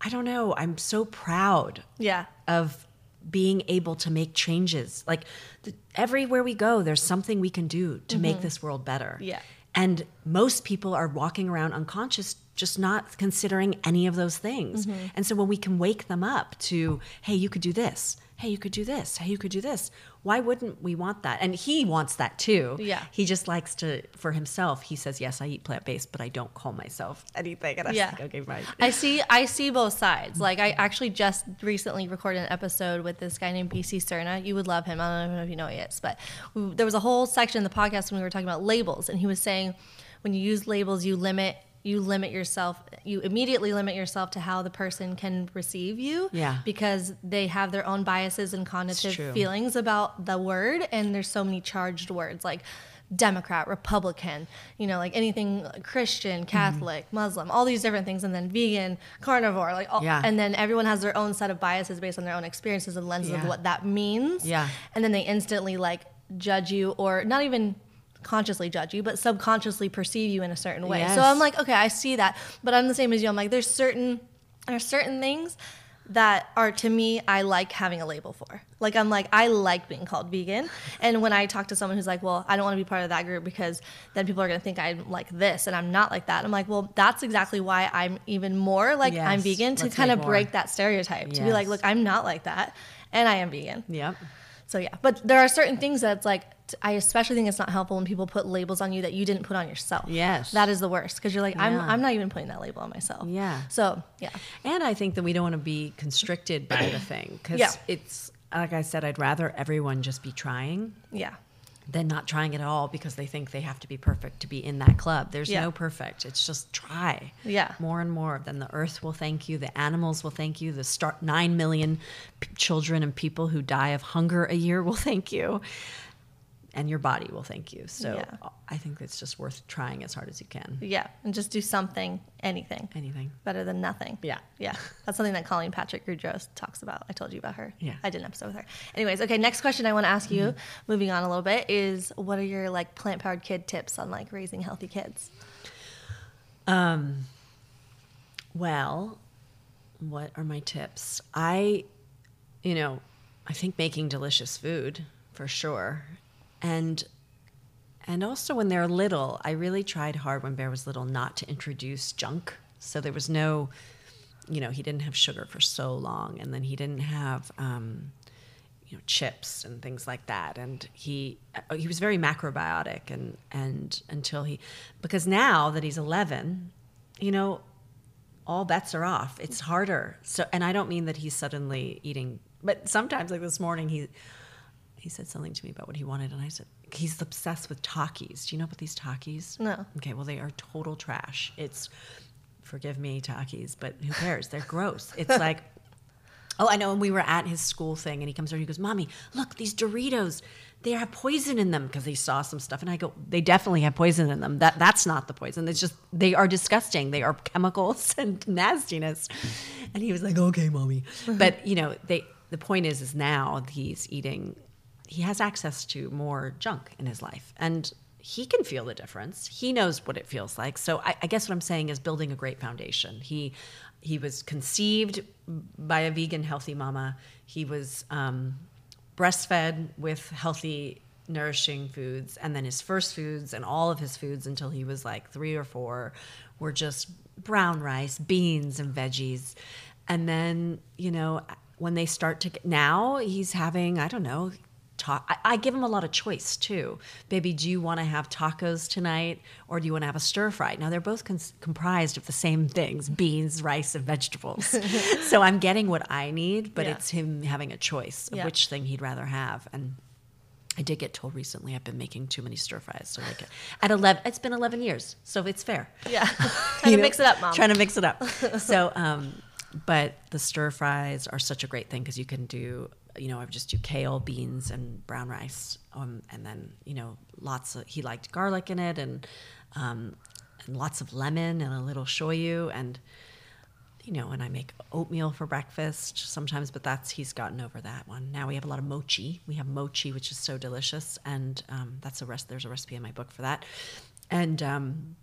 I don't know, I'm so proud yeah. of being able to make changes. Like the, everywhere we go, there's something we can do to make this world better. Mm-hmm. Yeah. And most people are walking around unconscious, just not considering any of those things. Mm-hmm. And so when we can wake them up to, hey, you could do this. Hey, you could do this. Hey, you could do this. Why wouldn't we want that? And he wants that too. Yeah. He just likes to, for himself, he says, yes, I eat plant based, but I don't call myself anything. And I Yeah. like, okay, fine. I see I see both sides. Like I actually just recently recorded an episode with this guy named BC Cerna. You would love him. I don't know if you know who he is, but we, there was a whole section in the podcast when we were talking about labels and he was saying when you use labels you limit you limit yourself you immediately limit yourself to how the person can receive you Yeah. because they have their own biases and cognitive feelings about the word and there's so many charged words like democrat republican you know like anything christian Mm-hmm. catholic muslim all these different things and then vegan carnivore like all, Yeah. and then everyone has their own set of biases based on their own experiences and lenses of what that means Yeah. and then they instantly like judge you or not even consciously judge you but subconsciously perceive you in a certain way. So i'm like okay i see that. But i'm the same as you. I'm like there's certain there's certain things that are to me i like having a label for. Like i'm like i like being called vegan. And when i talk to someone who's like well i don't want to be part of that group because then people are going to think i'm like this and i'm not like that. I'm like well that's exactly why i'm even more like i'm vegan to kind of more. break that stereotype to be like look i'm not like that and i am vegan. Yep. so yeah, but there are certain things that's like I especially think it's not helpful when people put labels on you that you didn't put on yourself. Yes. that is the worst because you're like I'm Yeah. I'm not even putting that label on myself. Yeah. So yeah, And I think that we don't want to be constricted by the thing because Yeah. it's like I said, I'd rather everyone just be trying yeah, than not trying at all because they think they have to be perfect to be in that club. There's Yeah. no perfect. It's just try. Yeah. More and more. Then the earth will thank you. The animals will thank you. The start nine million p- children and people who die of hunger a year will thank you. And your body will thank you. So Yeah. I think it's just worth trying as hard as you can. yeah, and just do something, anything, Anything. better than nothing. Yeah. yeah, that's something that Colleen Patrick Goudreau talks about. I told you about her. Yeah. I did an episode with her. Anyways, okay, next question I want to ask you, Mm-hmm. moving on a little bit, is what are your like plant powered kid tips on like raising healthy kids? Um, well, what are my tips? I, you know, I think making delicious food for sure, and and also when they're little, I really tried hard when Bear was little not to introduce junk. So there was no, you know, he didn't have sugar for so long, and then he didn't have. Um, you know chips and things like that and he uh, he was very macrobiotic and and until he because now that he's 11 you know all bets are off it's harder so and i don't mean that he's suddenly eating but sometimes like this morning he he said something to me about what he wanted and i said he's obsessed with Takis. do you know about these Takis? No. okay well they are total trash it's forgive me Takis, but who cares they're gross it's like Oh, I know. And we were at his school thing, and he comes over. And he goes, "Mommy, look, these Doritos. They have poison in them because he saw some stuff." And I go, "They definitely have poison in them. That that's not the poison. It's just they are disgusting. They are chemicals and nastiness." And he was like, "Okay, mommy." But you know, they the point is, is now he's eating. He has access to more junk in his life, and he can feel the difference. He knows what it feels like. So I, I guess what I'm saying is building a great foundation. He he was conceived by a vegan healthy mama. He was um, breastfed with healthy nourishing foods and then his first foods and all of his foods until he was like 3 or 4 were just brown rice, beans and veggies. And then, you know, when they start to get, now he's having, I don't know, ta- I, I give him a lot of choice too. Baby, do you want to have tacos tonight or do you want to have a stir fry? Now they're both cons- comprised of the same things beans, rice, and vegetables. so I'm getting what I need, but Yeah. it's him having a choice of Yeah. which thing he'd rather have. And I did get told recently I've been making too many stir fries. So like at 11, it's been 11 years, so it's fair. Yeah, trying to know, mix it up, mom. Trying to mix it up. so, um, but the stir fries are such a great thing because you can do, you know, I would just do kale, beans, and brown rice, um, and then you know, lots of. He liked garlic in it, and um, and lots of lemon and a little shoyu, and you know, and I make oatmeal for breakfast sometimes, but that's he's gotten over that one. Now we have a lot of mochi. We have mochi, which is so delicious, and um, that's a rest. There's a recipe in my book for that. And um,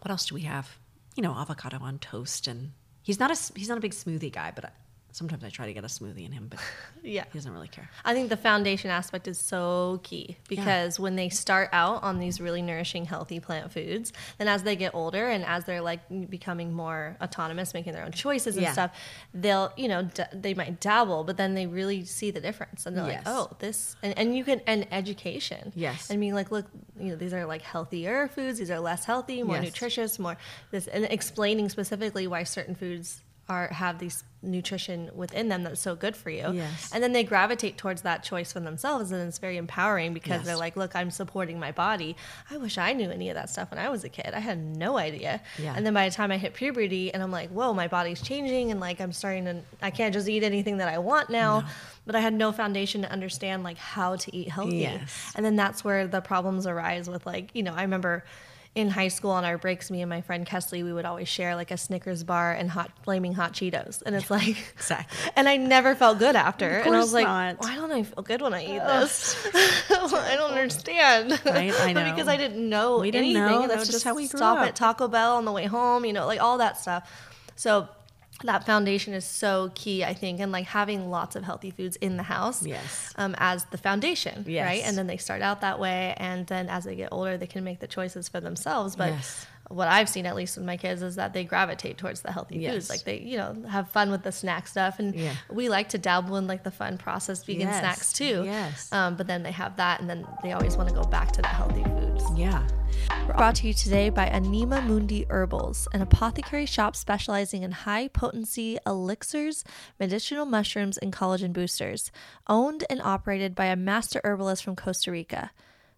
what else do we have? You know, avocado on toast, and he's not a he's not a big smoothie guy, but sometimes I try to get a smoothie in him, but Yeah. he doesn't really care. I think the foundation aspect is so key because when they start out on these really nourishing, healthy plant foods, then as they get older and as they're like becoming more autonomous, making their own choices and Yeah. stuff, they'll, you know, d- they might dabble, but then they really see the difference and they're Yes. like, oh, this, and, and you can, and education. Yes. I mean, like, look, you know, these are like healthier foods, these are less healthy, more Yes. nutritious, more this, and explaining specifically why certain foods are have these nutrition within them that's so good for you Yes. and then they gravitate towards that choice for themselves and it's very empowering because Yes. they're like look i'm supporting my body i wish i knew any of that stuff when i was a kid i had no idea Yeah. and then by the time i hit puberty and i'm like whoa my body's changing and like i'm starting to i can't just eat anything that i want now but i had no foundation to understand like how to eat healthy Yes. and then that's where the problems arise with like you know i remember in high school on our breaks me and my friend kesley we would always share like a snickers bar and hot flaming hot cheetos and it's like Exactly. and I never felt good after. And I was like, not. why don't I feel good when I eat this? I don't understand. Right? I know. because I didn't know We didn't anything. know. That's would just how we grew stop up. at Taco Bell on the way home, you know, like all that stuff. So that foundation is so key, I think, and like having lots of healthy foods in the house Yes. um, as the foundation, Yes. right? And then they start out that way, and then as they get older, they can make the choices for themselves. But Yes. What I've seen, at least with my kids, is that they gravitate towards the healthy Yes. foods. Like they, you know, have fun with the snack stuff, and Yeah. we like to dabble in like the fun processed vegan Yes. snacks too. Yes. Um, but then they have that, and then they always want to go back to the healthy foods. Yeah. Brought to you today by Anima Mundi Herbals, an apothecary shop specializing in high potency elixirs, medicinal mushrooms, and collagen boosters. Owned and operated by a master herbalist from Costa Rica.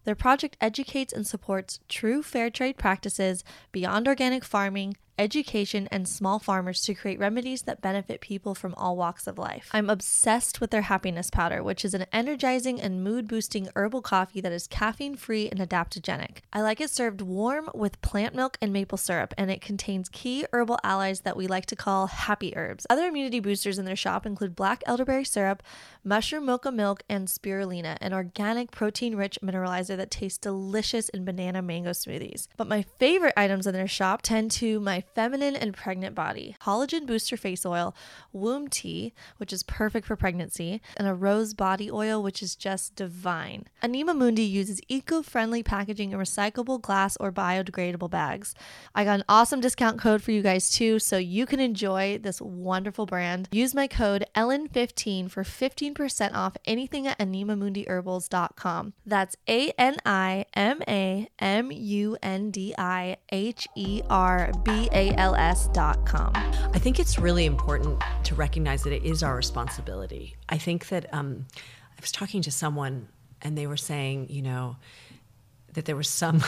Their project educates and supports true fair trade practices beyond organic farming, education, and small farmers to create remedies that benefit people from all walks of life. I'm obsessed with their happiness powder, which is an energizing and mood boosting herbal coffee that is caffeine free and adaptogenic. I like it served warm with plant milk and maple syrup, and it contains key herbal allies that we like to call happy herbs. Other immunity boosters in their shop include black elderberry syrup, mushroom mocha milk, and spirulina, an organic protein rich mineralizer that tastes delicious in banana mango smoothies. But my favorite items in their shop tend to my feminine and pregnant body collagen booster face oil, womb tea, which is perfect for pregnancy, and a rose body oil, which is just divine. Anima Mundi uses eco friendly packaging in recyclable glass or biodegradable bags. I got an awesome discount code for you guys too, so you can enjoy this wonderful brand. Use my code ELLEN15 for 15% off anything at animamundiherbals.com. That's A N I M A M U N D I H E R B A L S.com. I think it's really important to recognize that it is our responsibility. I think that um, I was talking to someone and they were saying, you know, that there was some,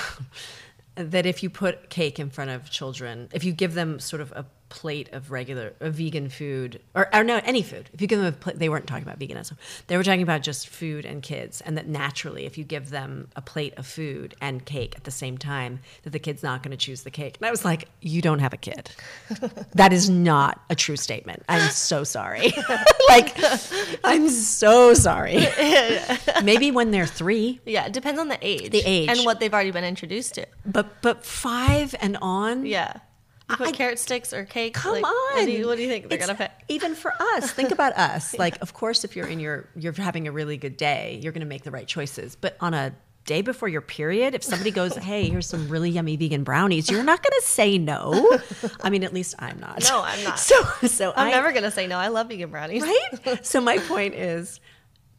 that if you put cake in front of children, if you give them sort of a plate of regular, a vegan food, or, or no, any food, if you give them a plate, they weren't talking about veganism, they were talking about just food and kids, and that naturally, if you give them a plate of food and cake at the same time, that the kid's not going to choose the cake. And I was like, you don't have a kid. that is not a true statement. I'm so sorry. like, I'm so sorry. Maybe when they're three, Yeah, it depends on the age. The age. And what they've already been introduced to. but but five and on. Yeah. You put I- carrot sticks or cake. Come like, on. What do, you, what do you think they're It's- to pick? Even for us, think about us. Like, of course, if you're in your, you're having a really good day, you're going to make the right choices. But on a day before your period, if somebody goes, "Hey, here's some really yummy vegan brownies," you're not going to say no. I mean, at least I'm not. No, I'm not. So, so I'm I, never going to say no. I love vegan brownies. right? So my point is,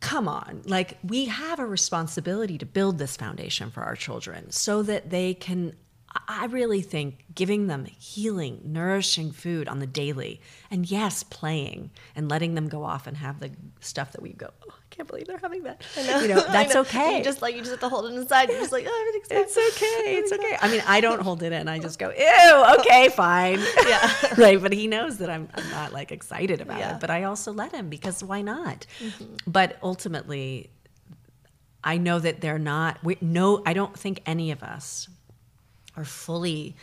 come on, like we have a responsibility to build this foundation for our children so that they can. I really think giving them healing, nourishing food on the daily, and yes, playing and letting them go off and have the stuff that we go. Oh, I can't believe they're having that. You know, that's know. okay. You just like you just have to hold it inside. You're just like, oh, everything's fine. It's okay. It's okay. I mean, I don't hold it in. I just go, ew, okay, fine. Yeah. right. But he knows that I'm, I'm not like excited about Yeah. it. But I also let him because why not? Mm-hmm. But ultimately, I know that they're not, we, no, I don't think any of us are fully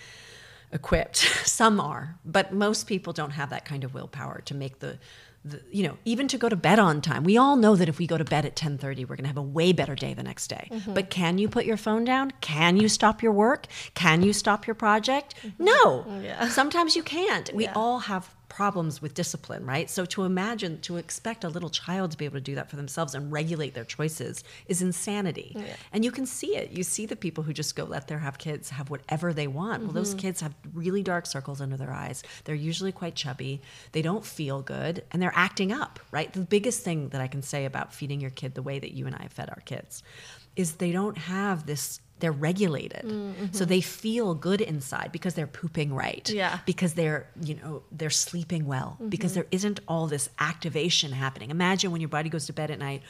equipped. Some are, but most people don't have that kind of willpower to make the, the you know, even to go to bed on time. We all know that if we go to bed at 10:30, we're going to have a way better day the next day. Mm-hmm. But can you put your phone down? Can you stop your work? Can you stop your project? Mm-hmm. No. Yeah. Sometimes you can't. We Yeah. all have problems with discipline, right? So to imagine, to expect a little child to be able to do that for themselves and regulate their choices is insanity. Yeah. And you can see it. You see the people who just go let their have kids have whatever they want. Mm-hmm. Well, those mm-hmm. kids have really dark circles under their eyes. They're usually quite chubby. They don't feel good and they're acting up, right? The biggest thing that I can say about feeding your kid the way that you and I have fed our kids is they don't have this they're regulated mm-hmm. so they feel good inside because they're pooping right yeah because they're you know they're sleeping well mm-hmm. because there isn't all this activation happening imagine when your body goes to bed at night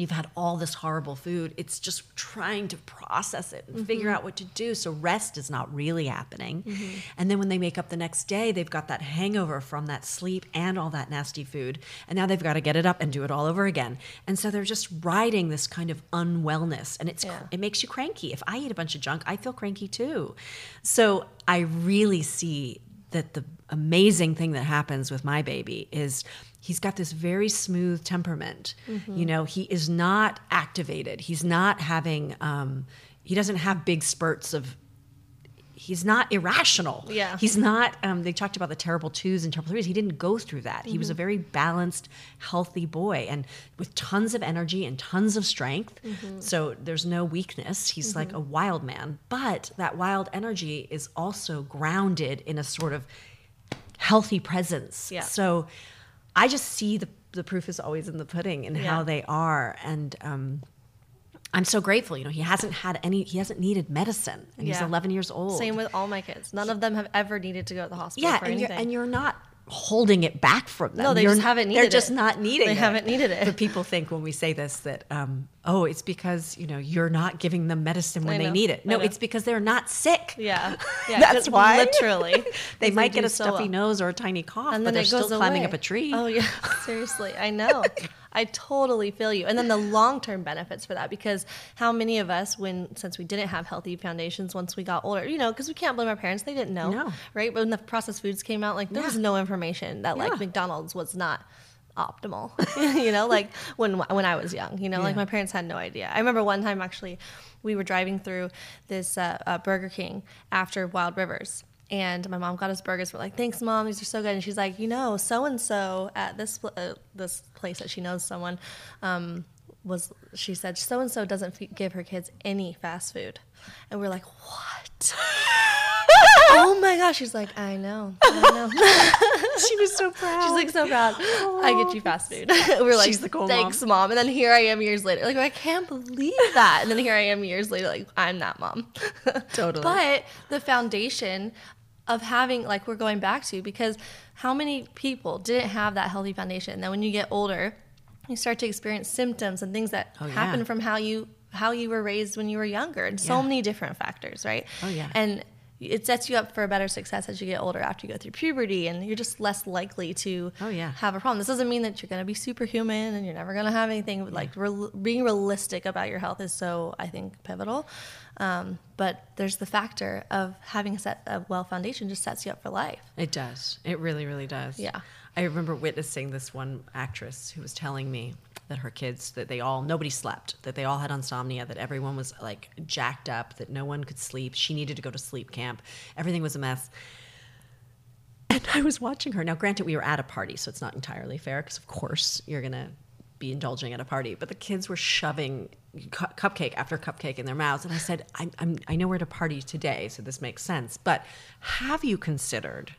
you've had all this horrible food it's just trying to process it and mm-hmm. figure out what to do. So rest is not really happening. Mm-hmm. and then when they wake up the next day they've got that hangover from that sleep and all that nasty food. And now they've got to get it up and do it all over again. And so they're just riding this kind of unwellness. And it's yeah. it makes you cranky. If i eat a bunch of junk i feel cranky too. So i really see that the amazing thing that happens with my baby is he's got this very smooth temperament. Mm-hmm. You know, he is not activated. He's not having, um, he doesn't have big spurts of, he's not irrational. Yeah. He's not, um, they talked about the terrible twos and terrible threes. He didn't go through that. Mm-hmm. He was a mm-hmm. very balanced, healthy boy and with tons of energy and tons of strength. Mm-hmm. So there's no weakness. He's like mm-hmm. a wild man. But that wild energy is also grounded in a sort of healthy presence. Yeah. So, I just see the the proof is always in the pudding and yeah. how they are, and um, I'm so grateful. You know, he hasn't had any. He hasn't needed medicine, and yeah. he's 11 years old. Same with all my kids. None of them have ever needed to go to the hospital. Yeah, and anything. you're and you're not holding it back from them. No, they You're, just haven't needed it. They're just it. not needing they it. They haven't needed it. But people think when we say this that, um, oh, it's because, you know, you're not giving them medicine when they need it. No, it's because they're not sick. Yeah. yeah That's why. Literally. they might get a stuffy so nose or a tiny cough, and then but they're still climbing away. up a tree. Oh, yeah. Seriously. I know. I totally feel you. And then the long term benefits for that, because how many of us, when since we didn't have healthy foundations once we got older, you know, because we can't blame our parents, they didn't know, no. right? But when the processed foods came out, like there yeah. was no information that like yeah. McDonald's was not optimal you know like when when i was young you know yeah. like my parents had no idea i remember one time actually we were driving through this uh, uh, burger king after wild rivers and my mom got us burgers. We're like, "Thanks, mom. These are so good." And she's like, "You know, so and so at this uh, this place that she knows someone um, was." She said, "So and so doesn't f- give her kids any fast food," and we're like, "What?" oh my gosh! She's like, "I know, I know." she was so proud. She's like so proud. Oh. I get you oh, fast food. we're like, the cool "Thanks, mom. mom." And then here I am years later. Like I can't believe that. And then here I am years later. Like I'm that mom. totally. But the foundation of having like we're going back to because how many people didn't have that healthy foundation and then when you get older you start to experience symptoms and things that oh, happen from how you how you were raised when you were younger and so many different factors right oh yeah and it sets you up for a better success as you get older after you go through puberty and you're just less likely to oh, yeah. have a problem. This doesn't mean that you're going to be superhuman and you're never going to have anything yeah. like re- being realistic about your health is so i think pivotal. Um, but there's the factor of having a set a well foundation just sets you up for life. It does. It really really does. Yeah. I remember witnessing this one actress who was telling me that her kids that they all nobody slept that they all had insomnia that everyone was like jacked up that no one could sleep. She needed to go to sleep camp. Everything was a mess. And i was watching her. Now granted we were at a party so it's not entirely fair because of course you're gonna be indulging at a party. But the kids were shoving cu- cupcake after cupcake in their mouths. And i said I'm, I'm, i know we're at a party today so this makes sense. But have you considered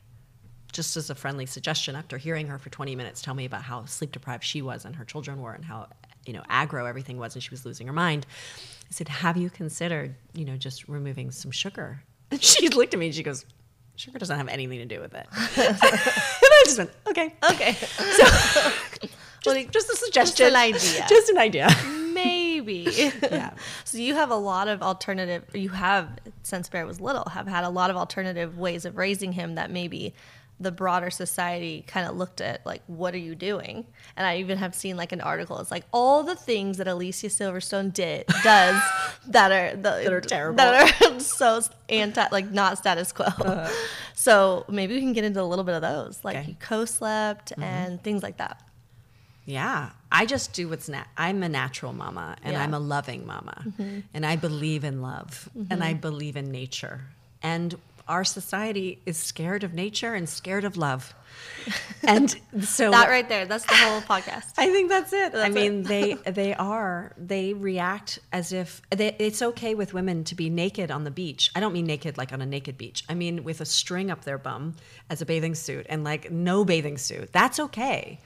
just as a friendly suggestion after hearing her for 20 minutes tell me about how sleep deprived she was and her children were and how you know aggro everything was and she was losing her mind. I said have you considered you know just removing some sugar? And she looked at me and she goes sugar doesn't have anything to do with it. And i just went okay. Okay. So just, just a suggestion just an idea. Just an idea. Maybe. Yeah. So you have a lot of alternative you have since bear was little have had a lot of alternative ways of raising him that maybe the broader society kind of looked at like what are you doing and i even have seen like an article it's like all the things that alicia silverstone did does that are the, that are terrible that are so anti like not status quo uh-huh. so maybe we can get into a little bit of those like okay. you co-slept mm-hmm. and things like that yeah i just do what's nat i'm a natural mama and yeah. i'm a loving mama mm-hmm. and i believe in love mm-hmm. and i believe in nature and our society is scared of nature and scared of love. And so that right there, that's the whole podcast. I think that's it. I mean, it. they they are they react as if they, it's okay with women to be naked on the beach. I don't mean naked like on a naked beach. I mean with a string up their bum as a bathing suit and like no bathing suit. That's okay.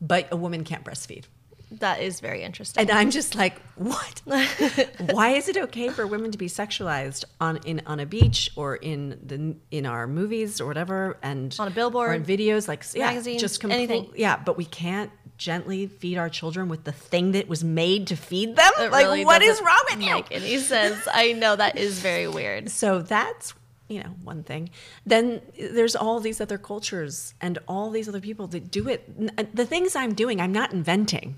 But a woman can't breastfeed. That is very interesting. And I'm just like, what? Why is it okay for women to be sexualized on in on a beach or in the in our movies or whatever, and On a billboard, or in videos, like yeah, magazines, just complete, anything. Yeah, but we can't gently feed our children with the thing that was made to feed them. It like, really what is wrong with you? Make any sense? I know that is very weird. So that's you know one thing. Then there's all these other cultures and all these other people that do it. Uh, the things I'm doing, I'm not inventing.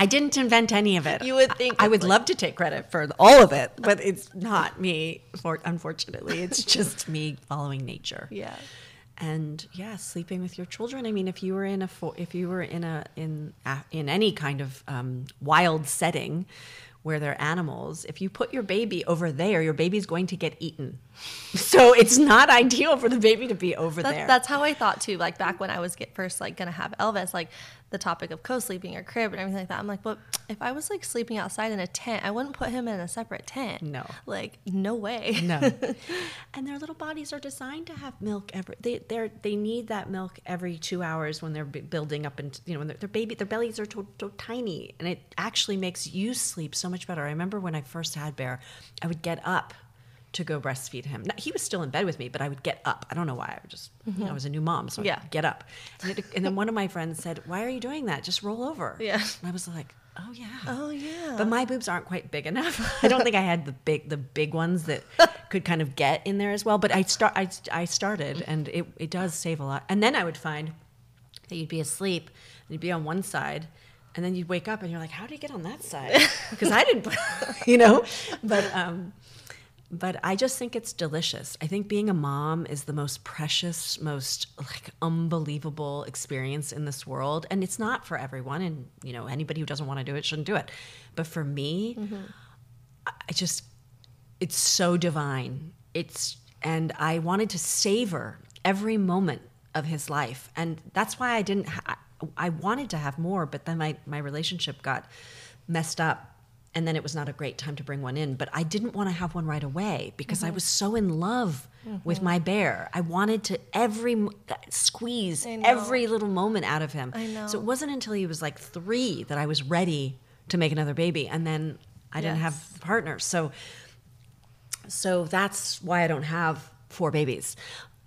I didn't invent any of it. You would think I it's would like- love to take credit for all of it, but it's not me. For unfortunately, it's just me following nature. Yeah. And yeah, sleeping with your children. I mean, if you were in a if you were in a in in any kind of um, wild setting where there are animals, if you put your baby over there, your baby's going to get eaten. So it's not ideal for the baby to be over That's, there. that's how I thought too. Like back when I was get first like gonna have Elvis, like the topic of co-sleeping or crib and everything like that. I'm like, but if I was like sleeping outside in a tent, I wouldn't put him in a separate tent. No. like no way. No. and their little bodies are designed to have milk every they they they need that milk every 2 hours when they're building up and you know when their, their baby their bellies are so, so tiny and it actually makes you sleep so much better. I remember when I first had Bear, I would get up to go breastfeed him. Now, he was still in bed with me, but I would get up. I don't know why. I would just, you know, I was a new mom, so I'd get up. And, it, and then one of my friends said, "Why are you doing that? Just roll over." Yeah. And I was like, "Oh yeah." Oh yeah. But my boobs aren't quite big enough. I don't think I had the big the big ones that could kind of get in there as well. But I start I, I started, and it it does save a lot. And then I would find that you'd be asleep, and you'd be on one side, and then you'd wake up, and you're like, "How did you get on that side?" Because I didn't, you know. But um, but I just think it's delicious. I think being a mom is the most precious, most like unbelievable experience in this world, and it's not for everyone. And you know, anybody who doesn't want to do it shouldn't do it. But for me, I I just it's so divine. It's and I wanted to savor every moment of his life, and that's why I didn't. Ha- I wanted to have more, but then my my relationship got messed up, and then it was not a great time to bring one in. But I didn't want to have one right away because Mm-hmm. I was so in love with my bear. I wanted to every squeeze every little moment out of him. I know. So it wasn't until he was like three that I was ready to make another baby, and then I didn't have partners. So so that's why I don't have four babies.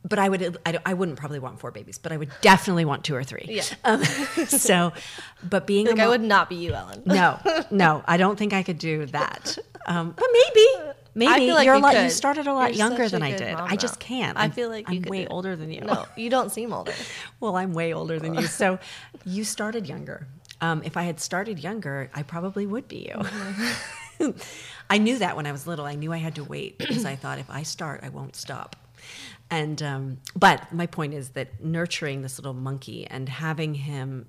But I would I, I wouldn't probably want four babies, but I would definitely want two or three. Yeah. Um, so, but being like a I mo- would not be you, Ellen. no, no, I don't think I could do that. Um, but maybe, maybe I feel like you're you a lot. You started a lot You're younger than I did. I just can't. I I'm- feel like I'm could way older than you. No, you don't seem older. Well, I'm way older than you. So you started younger. Um, if I had started younger, I probably would be you. Mm-hmm. I knew that when I was little. I knew I had to wait because I thought if I start, I won't stop. And um, but my point is that nurturing this little monkey and having him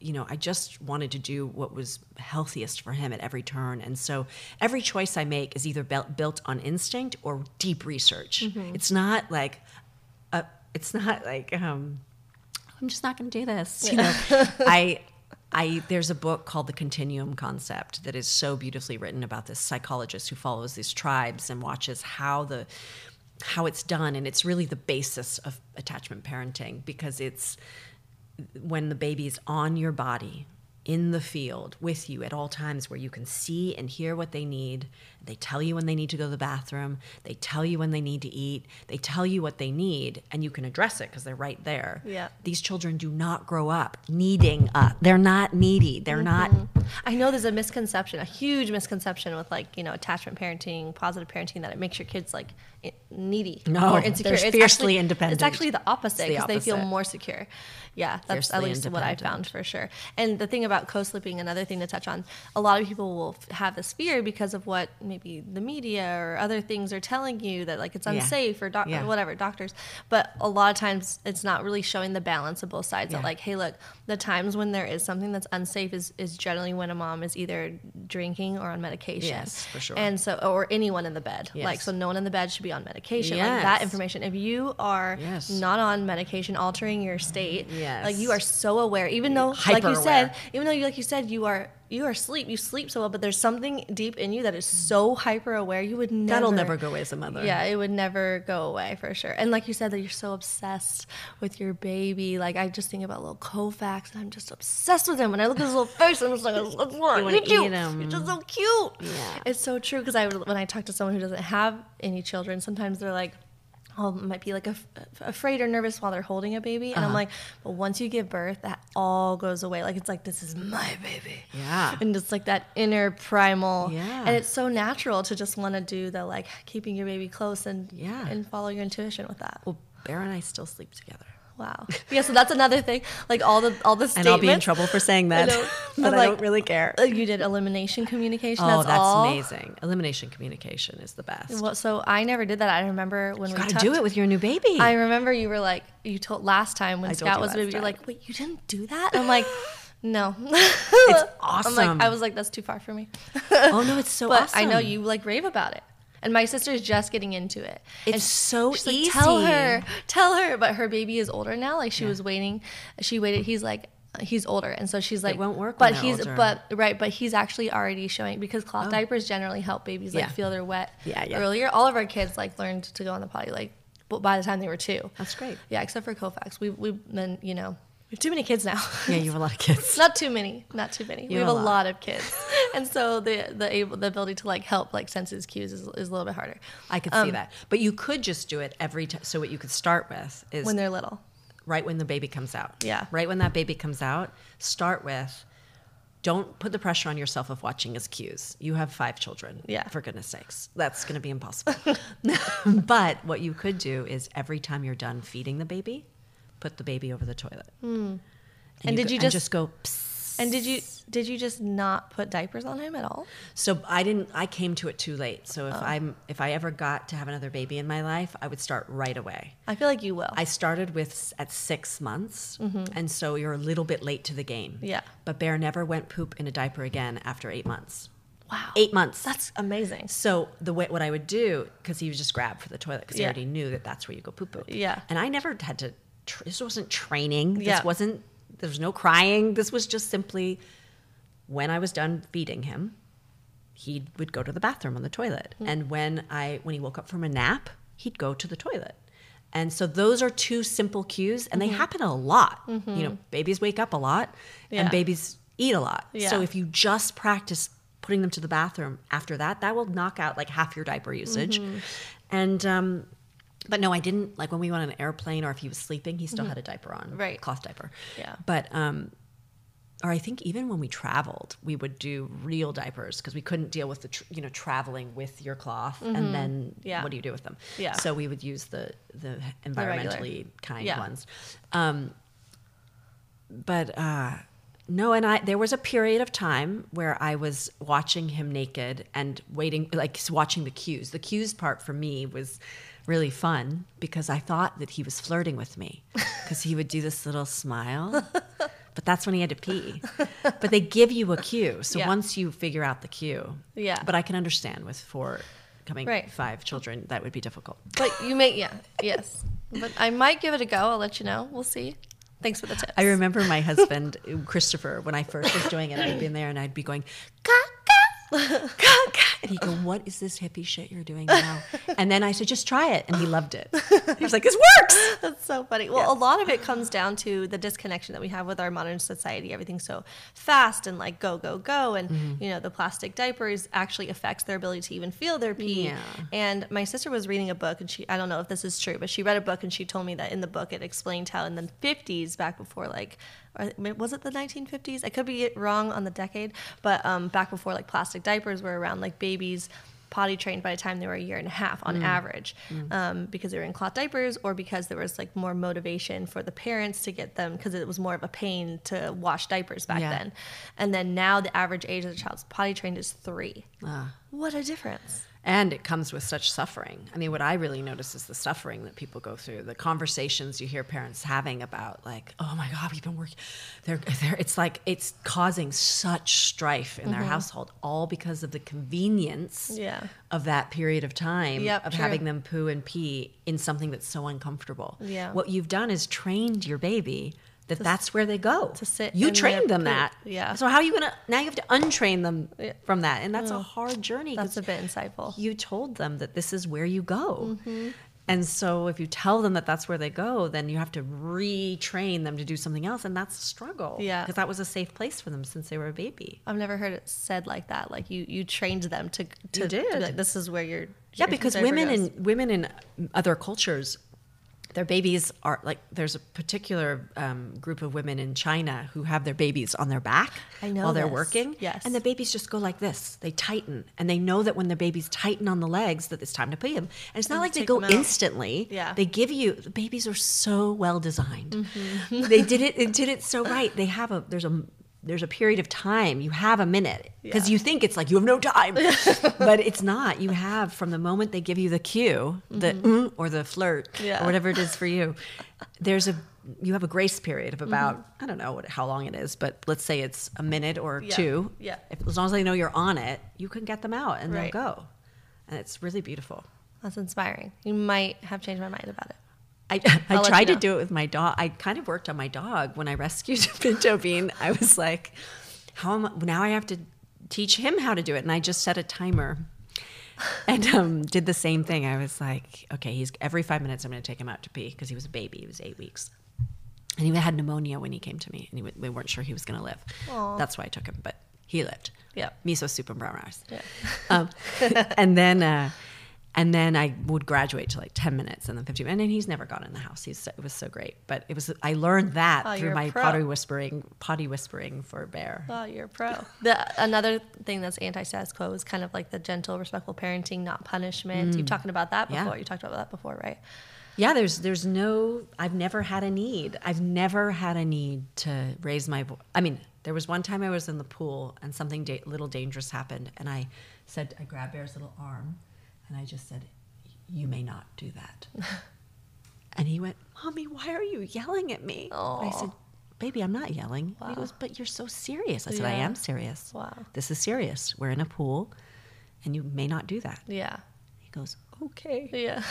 you know, I just wanted to do what was healthiest for him at every turn. And so every choice I make is either built, on instinct or deep research. It's not like, uh, it's not like, um, I'm just not going to do this. You know, I, I, there's a book called The Continuum Concept that is so beautifully written about this psychologist who follows these tribes and watches how the, how it's done. And it's really the basis of attachment parenting because it's, when the baby is on your body in the field with you at all times where you can see and hear what they need they tell you when they need to go to the bathroom they tell you when they need to eat they tell you what they need and you can address it because they're right there Yeah. these children do not grow up needing up they're not needy they're not mm-hmm. I know there's a misconception, a huge misconception with like you know attachment parenting, positive parenting that it makes your kids like needy No, or insecure. they're It's fiercly actually- independent. It's actually the opposite It's the because they feel more secure. Yeah, that's at least what I found for sure. And the thing about about co-sleeping, another thing to touch on, a lot of people will f- have this fear because of what maybe the media or other things are telling you that like it's Yeah. unsafe or, doc- Yeah. or whatever doctors. But a lot of times it's not really showing the balance of both sides. That like, hey, look, the times when there is something that's unsafe is is generally when a mom is either drinking or on medication. Yes, for sure. And so, or anyone in the bed, Yes. like so, no one in the bed should be on medication. Like that information. If you are Yes. not on medication, altering your state, Yes. Like you are so aware. Even though, like you Hyper-aware. said, even though you like you said you are you are asleep, you sleep so well, but there's something deep in you that is so hyper aware. You would never That'll never go away as a mother. Yeah, it would never go away for sure. And like you said, that you're so obsessed with your baby. Like I just think about little Kofax, and I'm just obsessed with him. When I look at his little face, I'm just like, you wanna eat eat him. You're just so cute. Yeah. It's so true because I when I talk to someone who doesn't have any children, sometimes they're like. Oh, might be like af- afraid or nervous while they're holding a baby, and I'm Uh-huh. like, but once you give birth, that all goes away. Like it's like this is my baby, Yeah. and it's like that inner primal, Yeah. and it's so natural to just want to do the like keeping your baby close and Yeah. and follow your intuition with that. Well, Bear and I still sleep together. Wow. Yeah, so that's another thing. Like all the all the And statements. I'll be in trouble for saying that. I but I'm I don't really care. uh, You did elimination communication. Oh, that's, that's amazing. Elimination communication is the best. Well, so I never did that. I remember when you we got to tucked- do it with your new baby. I remember you were like, you told last time when Scout was baby, you're like, wait, you didn't do that? And I'm like, no. It's I'm awesome. like, I was like, that's too far for me. oh no, it's so but awesome. I know you like rave about it. And my sister's just getting into it. It's And so she's like, easy. Tell her, tell her. But her baby is older now. Like she was waiting. She waited. He's like, he's older, and so she's like, won't work But he's, older. but right, but he's actually already showing because cloth oh. diapers generally help babies like Yeah. feel they're wet Yeah, yeah. earlier. All of our kids like learned to go on the potty like but by the time they were two. That's great. Yeah, except for Kofax. We we then you know we have too many kids now. Yeah, you have a lot of kids. not too many not too many we have have a lot. lot of kids and so the the able the ability to like help like sense his cues is, is a little bit harder I could Um, see that. But you could just do it every time. So what you could start with is when they're little right when the baby comes out. Yeah. Right when that baby comes out, start with don't put the pressure on yourself of watching his cues. You have five children. Yeah. For goodness sakes. That's going to be impossible. but what you could do is every time you're done feeding the baby, put the baby over the toilet. And, And did go- you just- just go "Psst." and did you did you just not put diapers on him at all So I didn't. I came to it too late. So if Oh. I'm if I ever got to have another baby in my life, I would start right away. i feel like you will I started with at six months, and so you're a little bit late to the game. Mm-hmm. Yeah. But Bear never went poop in a diaper again after eight months. wow Eight months. that's amazing so the way what I would do because he would just grab for the toilet because he already knew that that's where you go poo poo. Yeah. And I never had to. Tr- this wasn't training. This Yeah. wasn't. There was no crying. This was just simply when I was done feeding him, he would go to the bathroom on the toilet. Hmm. And when I when he woke up from a nap, he'd go to the toilet. And so those are two simple cues and Mm-hmm. they happen a lot. You know, babies wake up a lot Yeah. and babies eat a lot. Yeah. So if you just practice putting them to the bathroom after that, that will knock out like half your diaper usage. Mm-hmm. And um but no, I didn't like when we went on an airplane or if he was sleeping, he still had a diaper on. Mm-hmm. Right. Cloth diaper. Yeah. But um or I think even when we traveled, we would do real diapers because we couldn't deal with the tr- you know traveling with your cloth and then Mm-hmm. Yeah. what do you do with them? Yeah. So we would use the the environmentally kind Yeah. ones. Um, but uh, no, and I there was a period of time where I was watching him naked and waiting, like watching the cues. The cues part for me was really fun because I thought that he was flirting with me because he would do this little smile. But that's when he had to pee. But they give you a cue. So Yeah. once you figure out the cue. Yeah. But I can understand with four coming Right. five children, that would be difficult. but you may yeah yes but i might give it a go i'll let you know we'll see thanks for the tips I remember my husband, Christopher, when I first was doing it, I'd be in there and I'd be going, ka. And he'd go, What is this hippie shit you're doing now? And then I said, Just try it. And he loved it. He was like, This works. That's so funny. Well, a lot of it comes down to the disconnection that we have with our modern society. Everything's so fast and like go, go, go. And, Mm-hmm. you know, the plastic diapers actually affects their ability to even feel their pee. Yeah. And my sister was reading a book and she, I don't know if this is true, but she read a book and she told me that in the book it explained how in the 50s, back before like, was it the 1950s? I could be wrong on the decade, but um, back before like plastic diapers were around, like babies potty trained by the time they were a year and a half on average um, because they were in cloth diapers or because there was like more motivation for the parents to get them because it was more of a pain to wash diapers back Yeah. then. And then now the average age of the child's potty trained is three. Ah. What a difference. And it comes with such suffering. I mean, what I really notice is the suffering that people go through, the conversations you hear parents having about, like, oh my God, we've been working. They're, they're, it's like it's causing such strife in their household, all because of the convenience Mm-hmm. Yeah. of that period of time Yep, of true. having them poo and pee in something that's so uncomfortable. Yeah. What you've done is trained your baby that that's where they go. to sit You in trained them poop. that. Yeah. So how are you gonna now you have to untrain them Yeah. from that, and that's a hard journey. That's a bit insightful. you told them that this is where you go. Mm-hmm. And so if you tell them that that's where they go, then you have to retrain them to do something else. And that's a struggle. Yeah. Because that was a safe place for them since they were a baby. I've never heard it said like that. Like you, you trained them to, to, to did. be like, this is where you're. Yeah, because women goes." in women in other cultures, their babies are like there's a particular um, group of women in China who have their babies on their back I know while they're this. working. Yes. and the babies just go like this. They tighten, and they know that when their babies tighten on the legs, that it's time to pee them. And it's not And like they go instantly. Yeah. they give you. The babies are so well designed. Mm-hmm. they did it. It did it so right. They have a there's a there's a period of time. You have a minute because Yeah. you think it's like you have no time, but it's not. You have from the moment they give you the cue, the mm, or the flirt, Yeah. or whatever it is for you. There's a you have a grace period of about I don't know what, how long it is, but let's say it's a minute or Yeah. two. Yeah. If, as long as they know you're on it, you can get them out and Right. they'll go, and it's really beautiful. That's inspiring. You might have changed my mind about it. I, I I'll tried you to do it with my dog. I kind of worked on my dog when I rescued Pinto Bean. I was like, how am I, now I have to teach him how to do it. And I just set a timer and um, did the same thing. I was like, okay, he's every five minutes I'm going to take him out to pee because he was a baby. He was eight weeks. And he had pneumonia when he came to me, and he, we weren't sure he was going to live. Aw. That's why I took him, but he lived. Yeah. Miso soup and brown rice. Yeah. Um, and then, uh, and then I would graduate to like ten minutes, and then fifteen. minutes. And then he's never gone in the house. He's it was so great. But it was I learned that Oh, through my pro. potty whispering, potty whispering for Bear. Oh, you're a pro. The another thing that's anti-status quo is kind of like the gentle, respectful parenting, not punishment. You've talked about that Mm. Yeah. before. You talked about that before, right? Yeah, there's there's no I've never had a need. I've never had a need to raise my voice. I mean, there was one time I was in the pool and something da- little dangerous happened and I said I grabbed Bear's little arm and I just said, "You may not do that." and he went, "Mommy, why are you yelling at me?" I said, "Baby, I'm not yelling." He goes, "But you're so serious." I said, "I am serious. Wow. This is serious. We're in a pool and you may not do that." Yeah. He goes, "Okay." Yeah.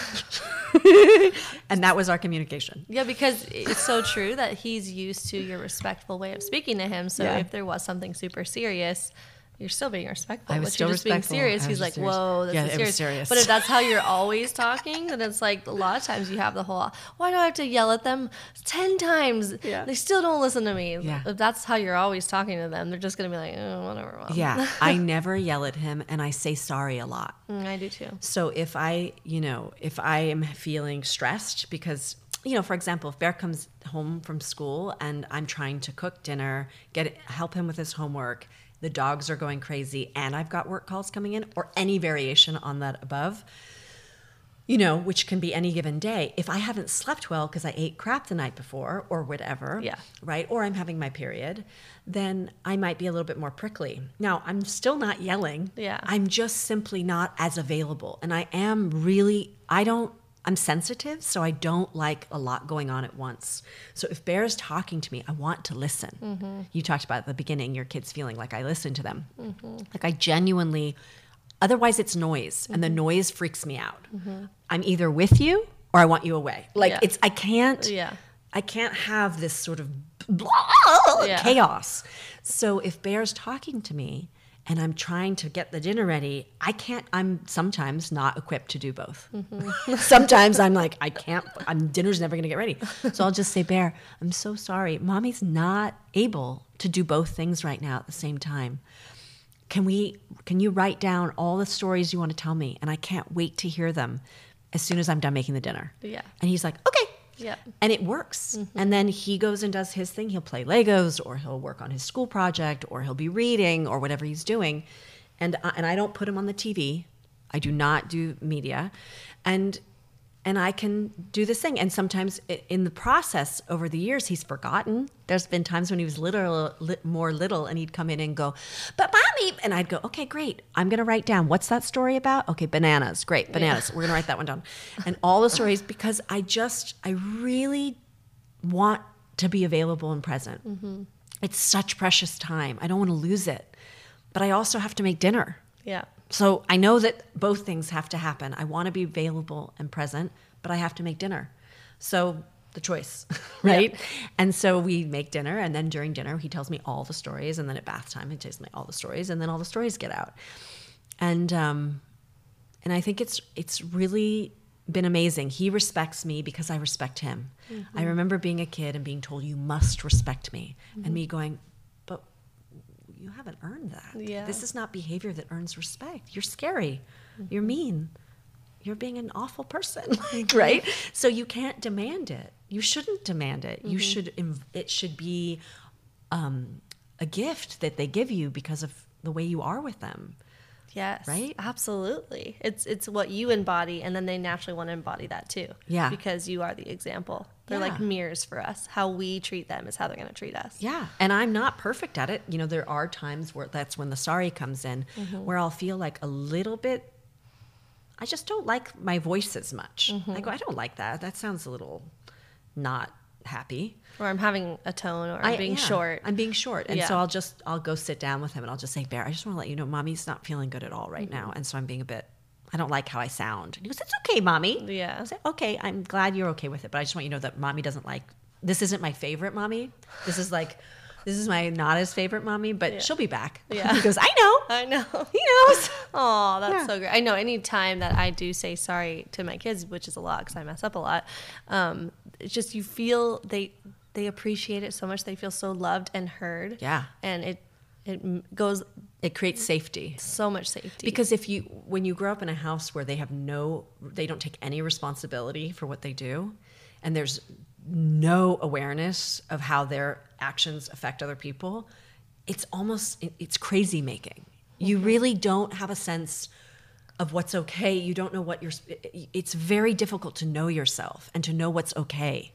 And that was our communication. Yeah, because it's so true that he's used to your respectful way of speaking to him. So Yeah. if there was something super serious, you're still being respectful. I was but still you're just being serious. I He's like, serious. whoa, this Yeah, is it was serious. serious. But if that's how you're always talking, then it's like a lot of times you have the whole, why do I have to yell at them 10 times? Yeah. They still don't listen to me. Yeah. If that's how you're always talking to them, they're just going to be like, oh, whatever. Mom. Yeah, I never yell at him and I say sorry a lot. Mm, I do too. So if I, you know, if I am feeling stressed because, you know, for example, if Bear comes home from school and I'm trying to cook dinner, get help him with his homework, the dogs are going crazy and I've got work calls coming in or any variation on that above, you know, which can be any given day. If I haven't slept well because I ate crap the night before or whatever, Yeah. right, or I'm having my period, then I might be a little bit more prickly. Now, I'm still not yelling. Yeah. I'm just simply not as available. And I am really, I don't, I'm sensitive, so I don't like a lot going on at once. So if Bear is talking to me, I want to listen. Mm-hmm. You talked about at the beginning, your kids feeling like I listen to them. Mm-hmm. Like I genuinely, otherwise it's noise, and the mm-hmm. noise freaks me out. I'm either with you or I want you away. Like Yeah. it's, I can't, Yeah. I can't have this sort of blah, Yeah. chaos. So if Bear's talking to me and I'm trying to get the dinner ready, I can't. I'm sometimes not equipped to do both. Mm-hmm. sometimes I'm like, I can't. I'm, dinner's never going to get ready. So I'll just say, Bear, I'm so sorry. Mommy's not able to do both things right now at the same time. Can we? Can you write down all the stories you want to tell me? And I can't wait to hear them as soon as I'm done making the dinner. Yeah. And he's like, okay. Yeah. And it works. Mm-hmm. And then he goes and does his thing. He'll play Legos or he'll work on his school project or he'll be reading or whatever he's doing. And I, and I don't put him on the TV. I do not do media, and and I can do this thing. And sometimes in the process over the years, he's forgotten. There's been times when he was little, li- more little, and he'd come in and go, "But mommy," and I'd go, "Okay, great. I'm gonna write down what's that story about? Okay, bananas. Great, bananas. We're gonna write that one down." And all the stories because I just I really want to be available and present. Mm-hmm. It's such precious time. I don't want to lose it, but I also have to make dinner. Yeah. So I know that both things have to happen. I want to be available and present, but I have to make dinner. So the choice, right? And so we make dinner, and then during dinner, he tells me all the stories, and then at bath time, he tells me all the stories, and then all the stories get out. And um, and I think it's it's really been amazing. He respects me because I respect him. I remember being a kid and being told you must respect me, and me going, haven't earned that. Yeah. This is not behavior that earns respect. You're scary. You're mean. You're being an awful person, like, right? So you can't demand it. You shouldn't demand it. You should. It should be um, a gift that they give you because of the way you are with them. Yes. Right? Absolutely. It's it's what you embody and then they naturally want to embody that too. Yeah. Because you are the example. They're like mirrors for us. How we treat them is how they're going to treat us. Yeah. And I'm not perfect at it. You know, there are times where that's when the sorry comes in, mm-hmm. where I'll feel like a little bit, I just don't like my voice as much. Mm-hmm. I go, I don't like that. That sounds a little not happy. Or I'm having a tone or I'm I- being yeah, short. I'm being short. And so I'll just, I'll go sit down with him and I'll just say, Bear, I just want to let you know, mommy's not feeling good at all right now. And so I'm being a bit, I don't like how I sound. And he goes, It's okay, mommy. Yeah. I say, Okay, I'm glad you're okay with it. But I just want you to know that mommy doesn't like, this isn't my favorite mommy. This is like, this is my not as favorite mommy, but Yeah. she'll be back. Yeah. he goes, I know. I know. He knows. Oh, that's Yeah. so great. I know any time that I do say sorry to my kids, which is a lot because I mess up a lot, um, it's just you feel they they appreciate it so much. They feel so loved and heard. Yeah. And it it goes It creates safety. so much safety. Because if you, when you grow up in a house where they have no, they don't take any responsibility for what they do, and there's no awareness of how their actions affect other people, it's almost, it's crazy making. You mm-hmm. really don't have a sense of what's okay. You don't know what you're, it's very difficult to know yourself and to know what's okay.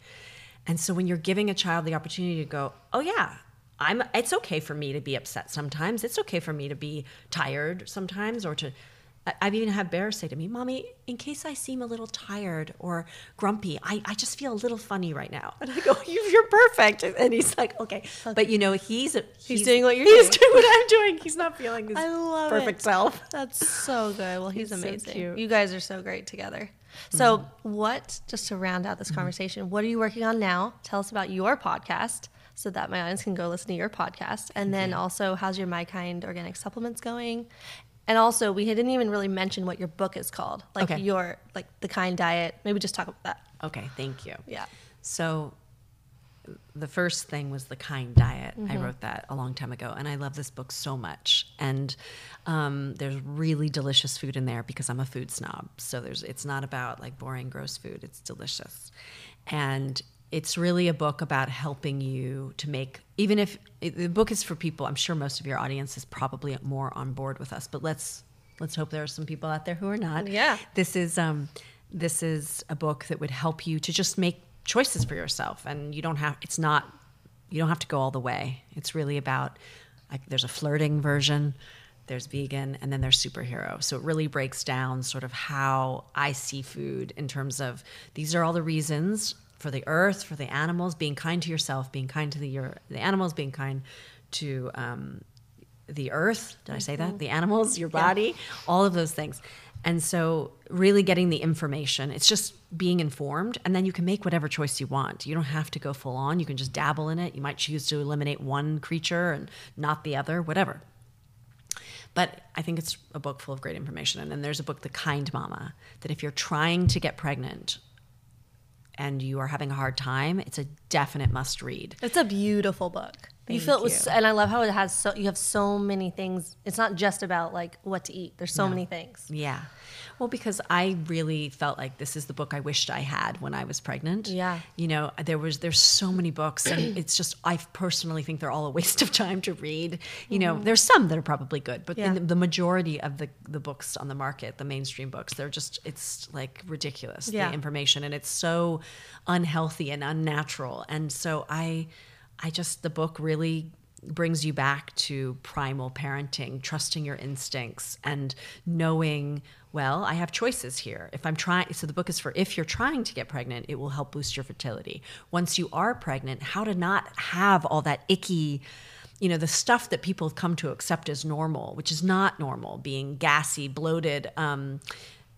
And so when you're giving a child the opportunity to go, oh yeah, I'm it's okay for me to be upset sometimes. It's okay for me to be tired sometimes or to I've even had Bear say to me, Mommy, in case I seem a little tired or grumpy, I, I just feel a little funny right now. And I go, "You- You're perfect. And he's like, Okay. But you know, he's he's, doing what you're he's doing. doing what I'm doing. He's not feeling his I love perfect it. self. That's so good. Well, he's, He's so amazing. cute. You guys are so great together. So, mm-hmm. what, just to round out this mm-hmm. conversation, what are you working on now? Tell us about your podcast so that my audience can go listen to your podcast. And then mm-hmm. also, how's your My Kind organic supplements going? And also, we didn't even really mention what your book is called, like Okay. your, like the kind diet. Maybe just talk about that. Okay, thank you. Yeah. So the first thing was the kind diet. I Mm-hmm. wrote that a long time ago, and I love this book so much. And um, there's really delicious food in there because I'm a food snob. So there's it's not about like boring, gross food. It's delicious, and it's really a book about helping you to make even if it, the book is for people. I'm sure most of your audience is probably more on board with us, but let's let's hope there are some people out there who are not. Yeah. This is um, this is a book that would help you to just make choices for yourself, and you don't have. It's not. You don't have to go all the way. It's really about. Like, there's a flirting version. There's vegan, and then there's superhero. So it really breaks down sort of how I see food in terms of these are all the reasons for the earth, for the animals, being kind to yourself, being kind to the your, the animals, being kind to um, the earth. Did I say that? The animals, your body, all of those things. And so, really getting the information, it's just being informed, and then you can make whatever choice you want. You don't have to go full on. You can just dabble in it. You might choose to eliminate one creature and not the other, whatever. But I think it's a book full of great information. And then there's a book, The Kind Mama, that if you're trying to get pregnant and you are having a hard time, it's a definite must read. It's a beautiful book. You Thank feel it was, you. and I love how it has so you have so many things. It's not just about like what to eat. There's so No. many things. Yeah. Well, because I really felt like this is the book I wished I had when I was pregnant. Yeah. You know, there was there's so many books and it's just I personally think they're all a waste of time to read. You know, there's some that are probably good, but Mm-hmm. Yeah. the, the majority of the the books on the market, the mainstream books, they're just it's like ridiculous Yeah. the information and it's so unhealthy and unnatural. And so I I just the book really brings you back to primal parenting, trusting your instincts and knowing, well, I have choices here. If I'm trying, so the book is for if you're trying to get pregnant, it will help boost your fertility. Once you are pregnant, how to not have all that icky, you know, the stuff that people have come to accept as normal, which is not normal, being gassy, bloated, um,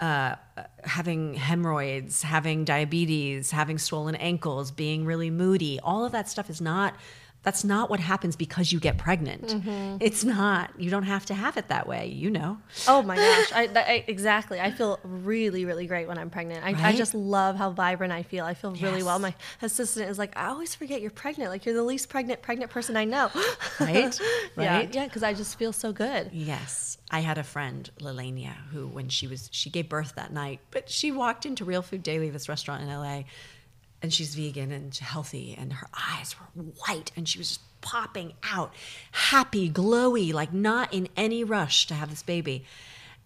uh, having hemorrhoids, having diabetes, having swollen ankles, being really moody, all of that stuff is not. That's not what happens because you get pregnant. Mm-hmm. It's not. You don't have to have it that way. You know. Oh my gosh! I, I exactly. I feel really, really great when I'm pregnant. I, I just love how vibrant I feel. I feel really well. My assistant is like, I always forget you're pregnant. Like you're the least pregnant pregnant person I know. Right? Yeah, Right? yeah. Because I just feel so good. Yes. I had a friend, Lelania, who when she was she gave birth that night, but she walked into Real Food Daily, this restaurant in LA, and she's vegan and healthy, and her eyes were white, and she was just popping out, happy, glowy, like not in any rush to have this baby.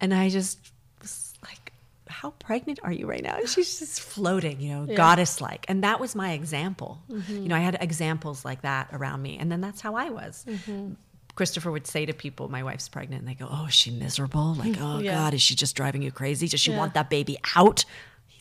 And I just was like, How pregnant are you right now? And she's just floating, you know, goddess like. And that was my example. Mm-hmm. You know, I had examples like that around me. And then that's how I was. Mm-hmm. Christopher would say to people, "My wife's pregnant," and they go, "Oh, is she miserable? Like, oh Yeah. God, is she just driving you crazy? Does she Yeah. want that baby out?"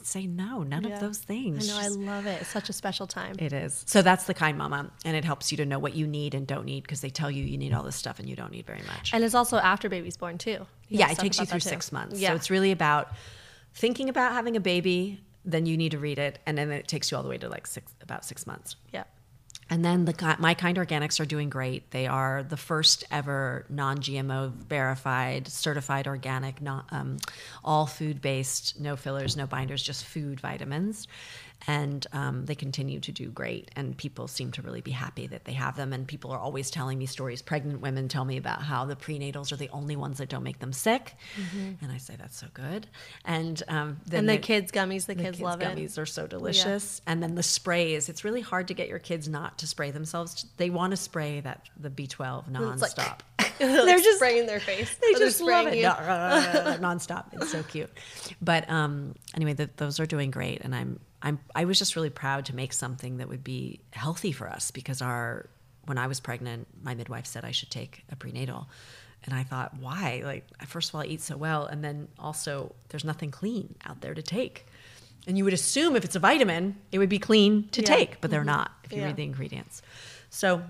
Say, "No, none Yeah. of those I things." know. I love it. It's such a special time. it is. So that's the kind mama, and it helps you to know what you need and don't need because they tell you you need all this stuff and you don't need very much. And it's also after baby's born too. You yeah, it takes you through six months. Yeah. So it's really about thinking about having a baby. Then you need to read it, and then it takes you all the way to like six, about six months. yeah. And then the My Kind Organics are doing great. They are the first ever non-GMO verified, certified organic, non, um, all food-based, no fillers, no binders, just food vitamins. And um, they continue to do great. And people seem to really be happy that they have them. And people are always telling me stories. Pregnant women tell me about how the prenatals are the only ones that don't make them sick. And I say that's so good. And um, then And the they- kids gummies, the, the kids, love it. gummies are so delicious. And then the sprays, it's really hard to get your kids not to spray themselves. They want to spray that the B12 It's like- nonstop. They're They're just- spraying their face. They just love spraying it. No, nonstop. It's so cute. But um, anyway, the, those are doing great, and I'm I'm I was just really proud to make something that would be healthy for us because our when I was pregnant, my midwife said I should take a prenatal. And I thought, why? Like, first of all, I eat so well. And then also, there's nothing clean out there to take. And you would assume if it's a vitamin, it would be clean to Yeah. take, but they're mm-hmm. not if you Yeah. read the ingredients. So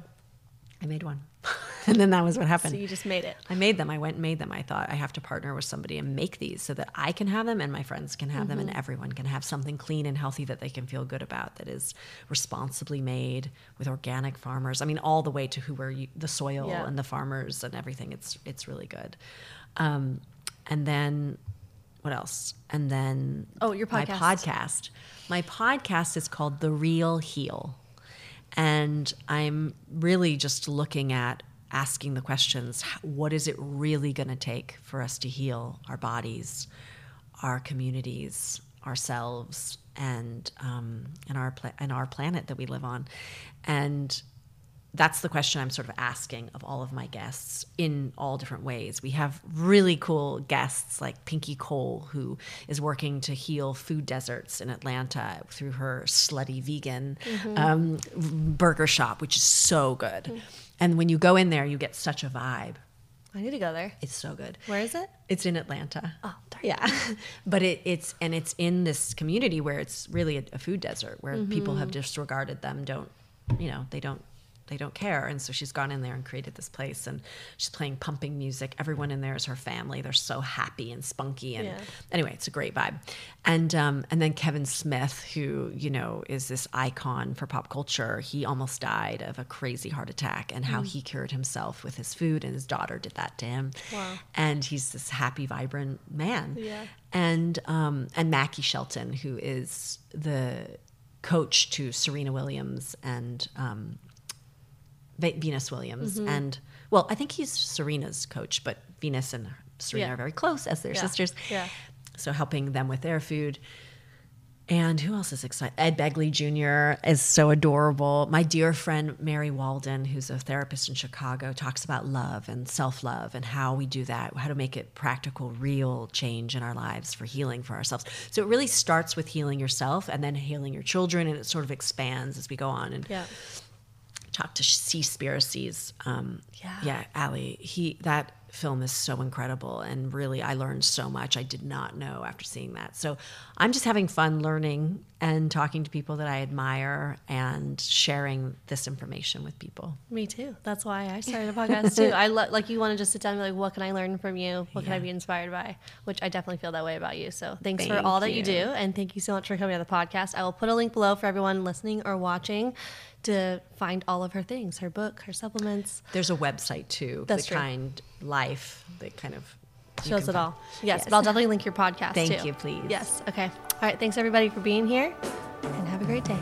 I made one. and then that was what happened. So you just made it. I made them. I went and made them. I thought I have to partner with somebody and make these so that I can have them and my friends can have them and Mm-hmm. everyone can have something clean and healthy that they can feel good about that is responsibly made with organic farmers. I mean, all the way to who you, the soil Yeah. and the farmers and everything. It's it's really good. Um, and then what else? And then Oh, your my podcast. podcast. My podcast is called The Real Heal. And I'm really just looking at asking the questions what is it really going to take for us to heal our bodies, our communities, ourselves, and, um, and, our, pla- and our planet that we live on? And that's the question I'm sort of asking of all of my guests in all different ways. We have really cool guests like Pinky Cole, who is working to heal food deserts in Atlanta through her slutty vegan mm-hmm. um, burger shop, which is so good. Mm. And when you go in there, you get such a vibe. I need to go there. It's so good. Where is it? It's in Atlanta. Oh, darn. yeah. but it, it's and it's in this community where it's really a, a food desert where mm-hmm. people have disregarded them. Don't you know? They don't they don't care. And so she's gone in there and created this place, and she's playing pumping music. Everyone in there is her family. They're so happy and spunky, and Yeah. anyway, it's a great vibe. And um, and then Kevin Smith, who you know is this icon for pop culture. He almost died of a crazy heart attack, and Mm. how he cured himself with his food, and his daughter did that to him. Wow. And he's this happy, vibrant man. Yeah. And um, and Mackie Shelton, who is the coach to Serena Williams and um, Venus Williams, mm-hmm. and well, I think he's Serena's coach, but Venus and Serena Yeah. are very close as their Yeah. sisters. Yeah. So helping them with their food. And who else is excited? Ed Begley Jr. is so adorable. My dear friend Mary Walden, who's a therapist in Chicago, talks about love and self love and how we do that, how to make it practical, real change in our lives for healing for ourselves. So it really starts with healing yourself and then healing your children, and it sort of expands as we go on. And Yeah. Talk to Seaspiracy's. Um, Yeah. yeah, Ali. He that film is so incredible, and really, I learned so much I did not know after seeing that. So I'm just having fun learning and talking to people that I admire and sharing this information with people. Me too. That's why I started a podcast too. I lo- like you want to just sit down and be like, what can I learn from you? What can I be inspired by? Which I definitely feel that way about you. So thanks for Thank all that you. you. do, and thank you so much for coming on the podcast. I will put a link below for everyone listening or watching to find all of her things, her book, her supplements. There's a website too, That's the true. Kind Life, that kind of Shows it all. Yes, but I'll definitely link your podcast Thank too. you, please. Yes. Okay. All right. Thanks everybody for being here, and have a great day.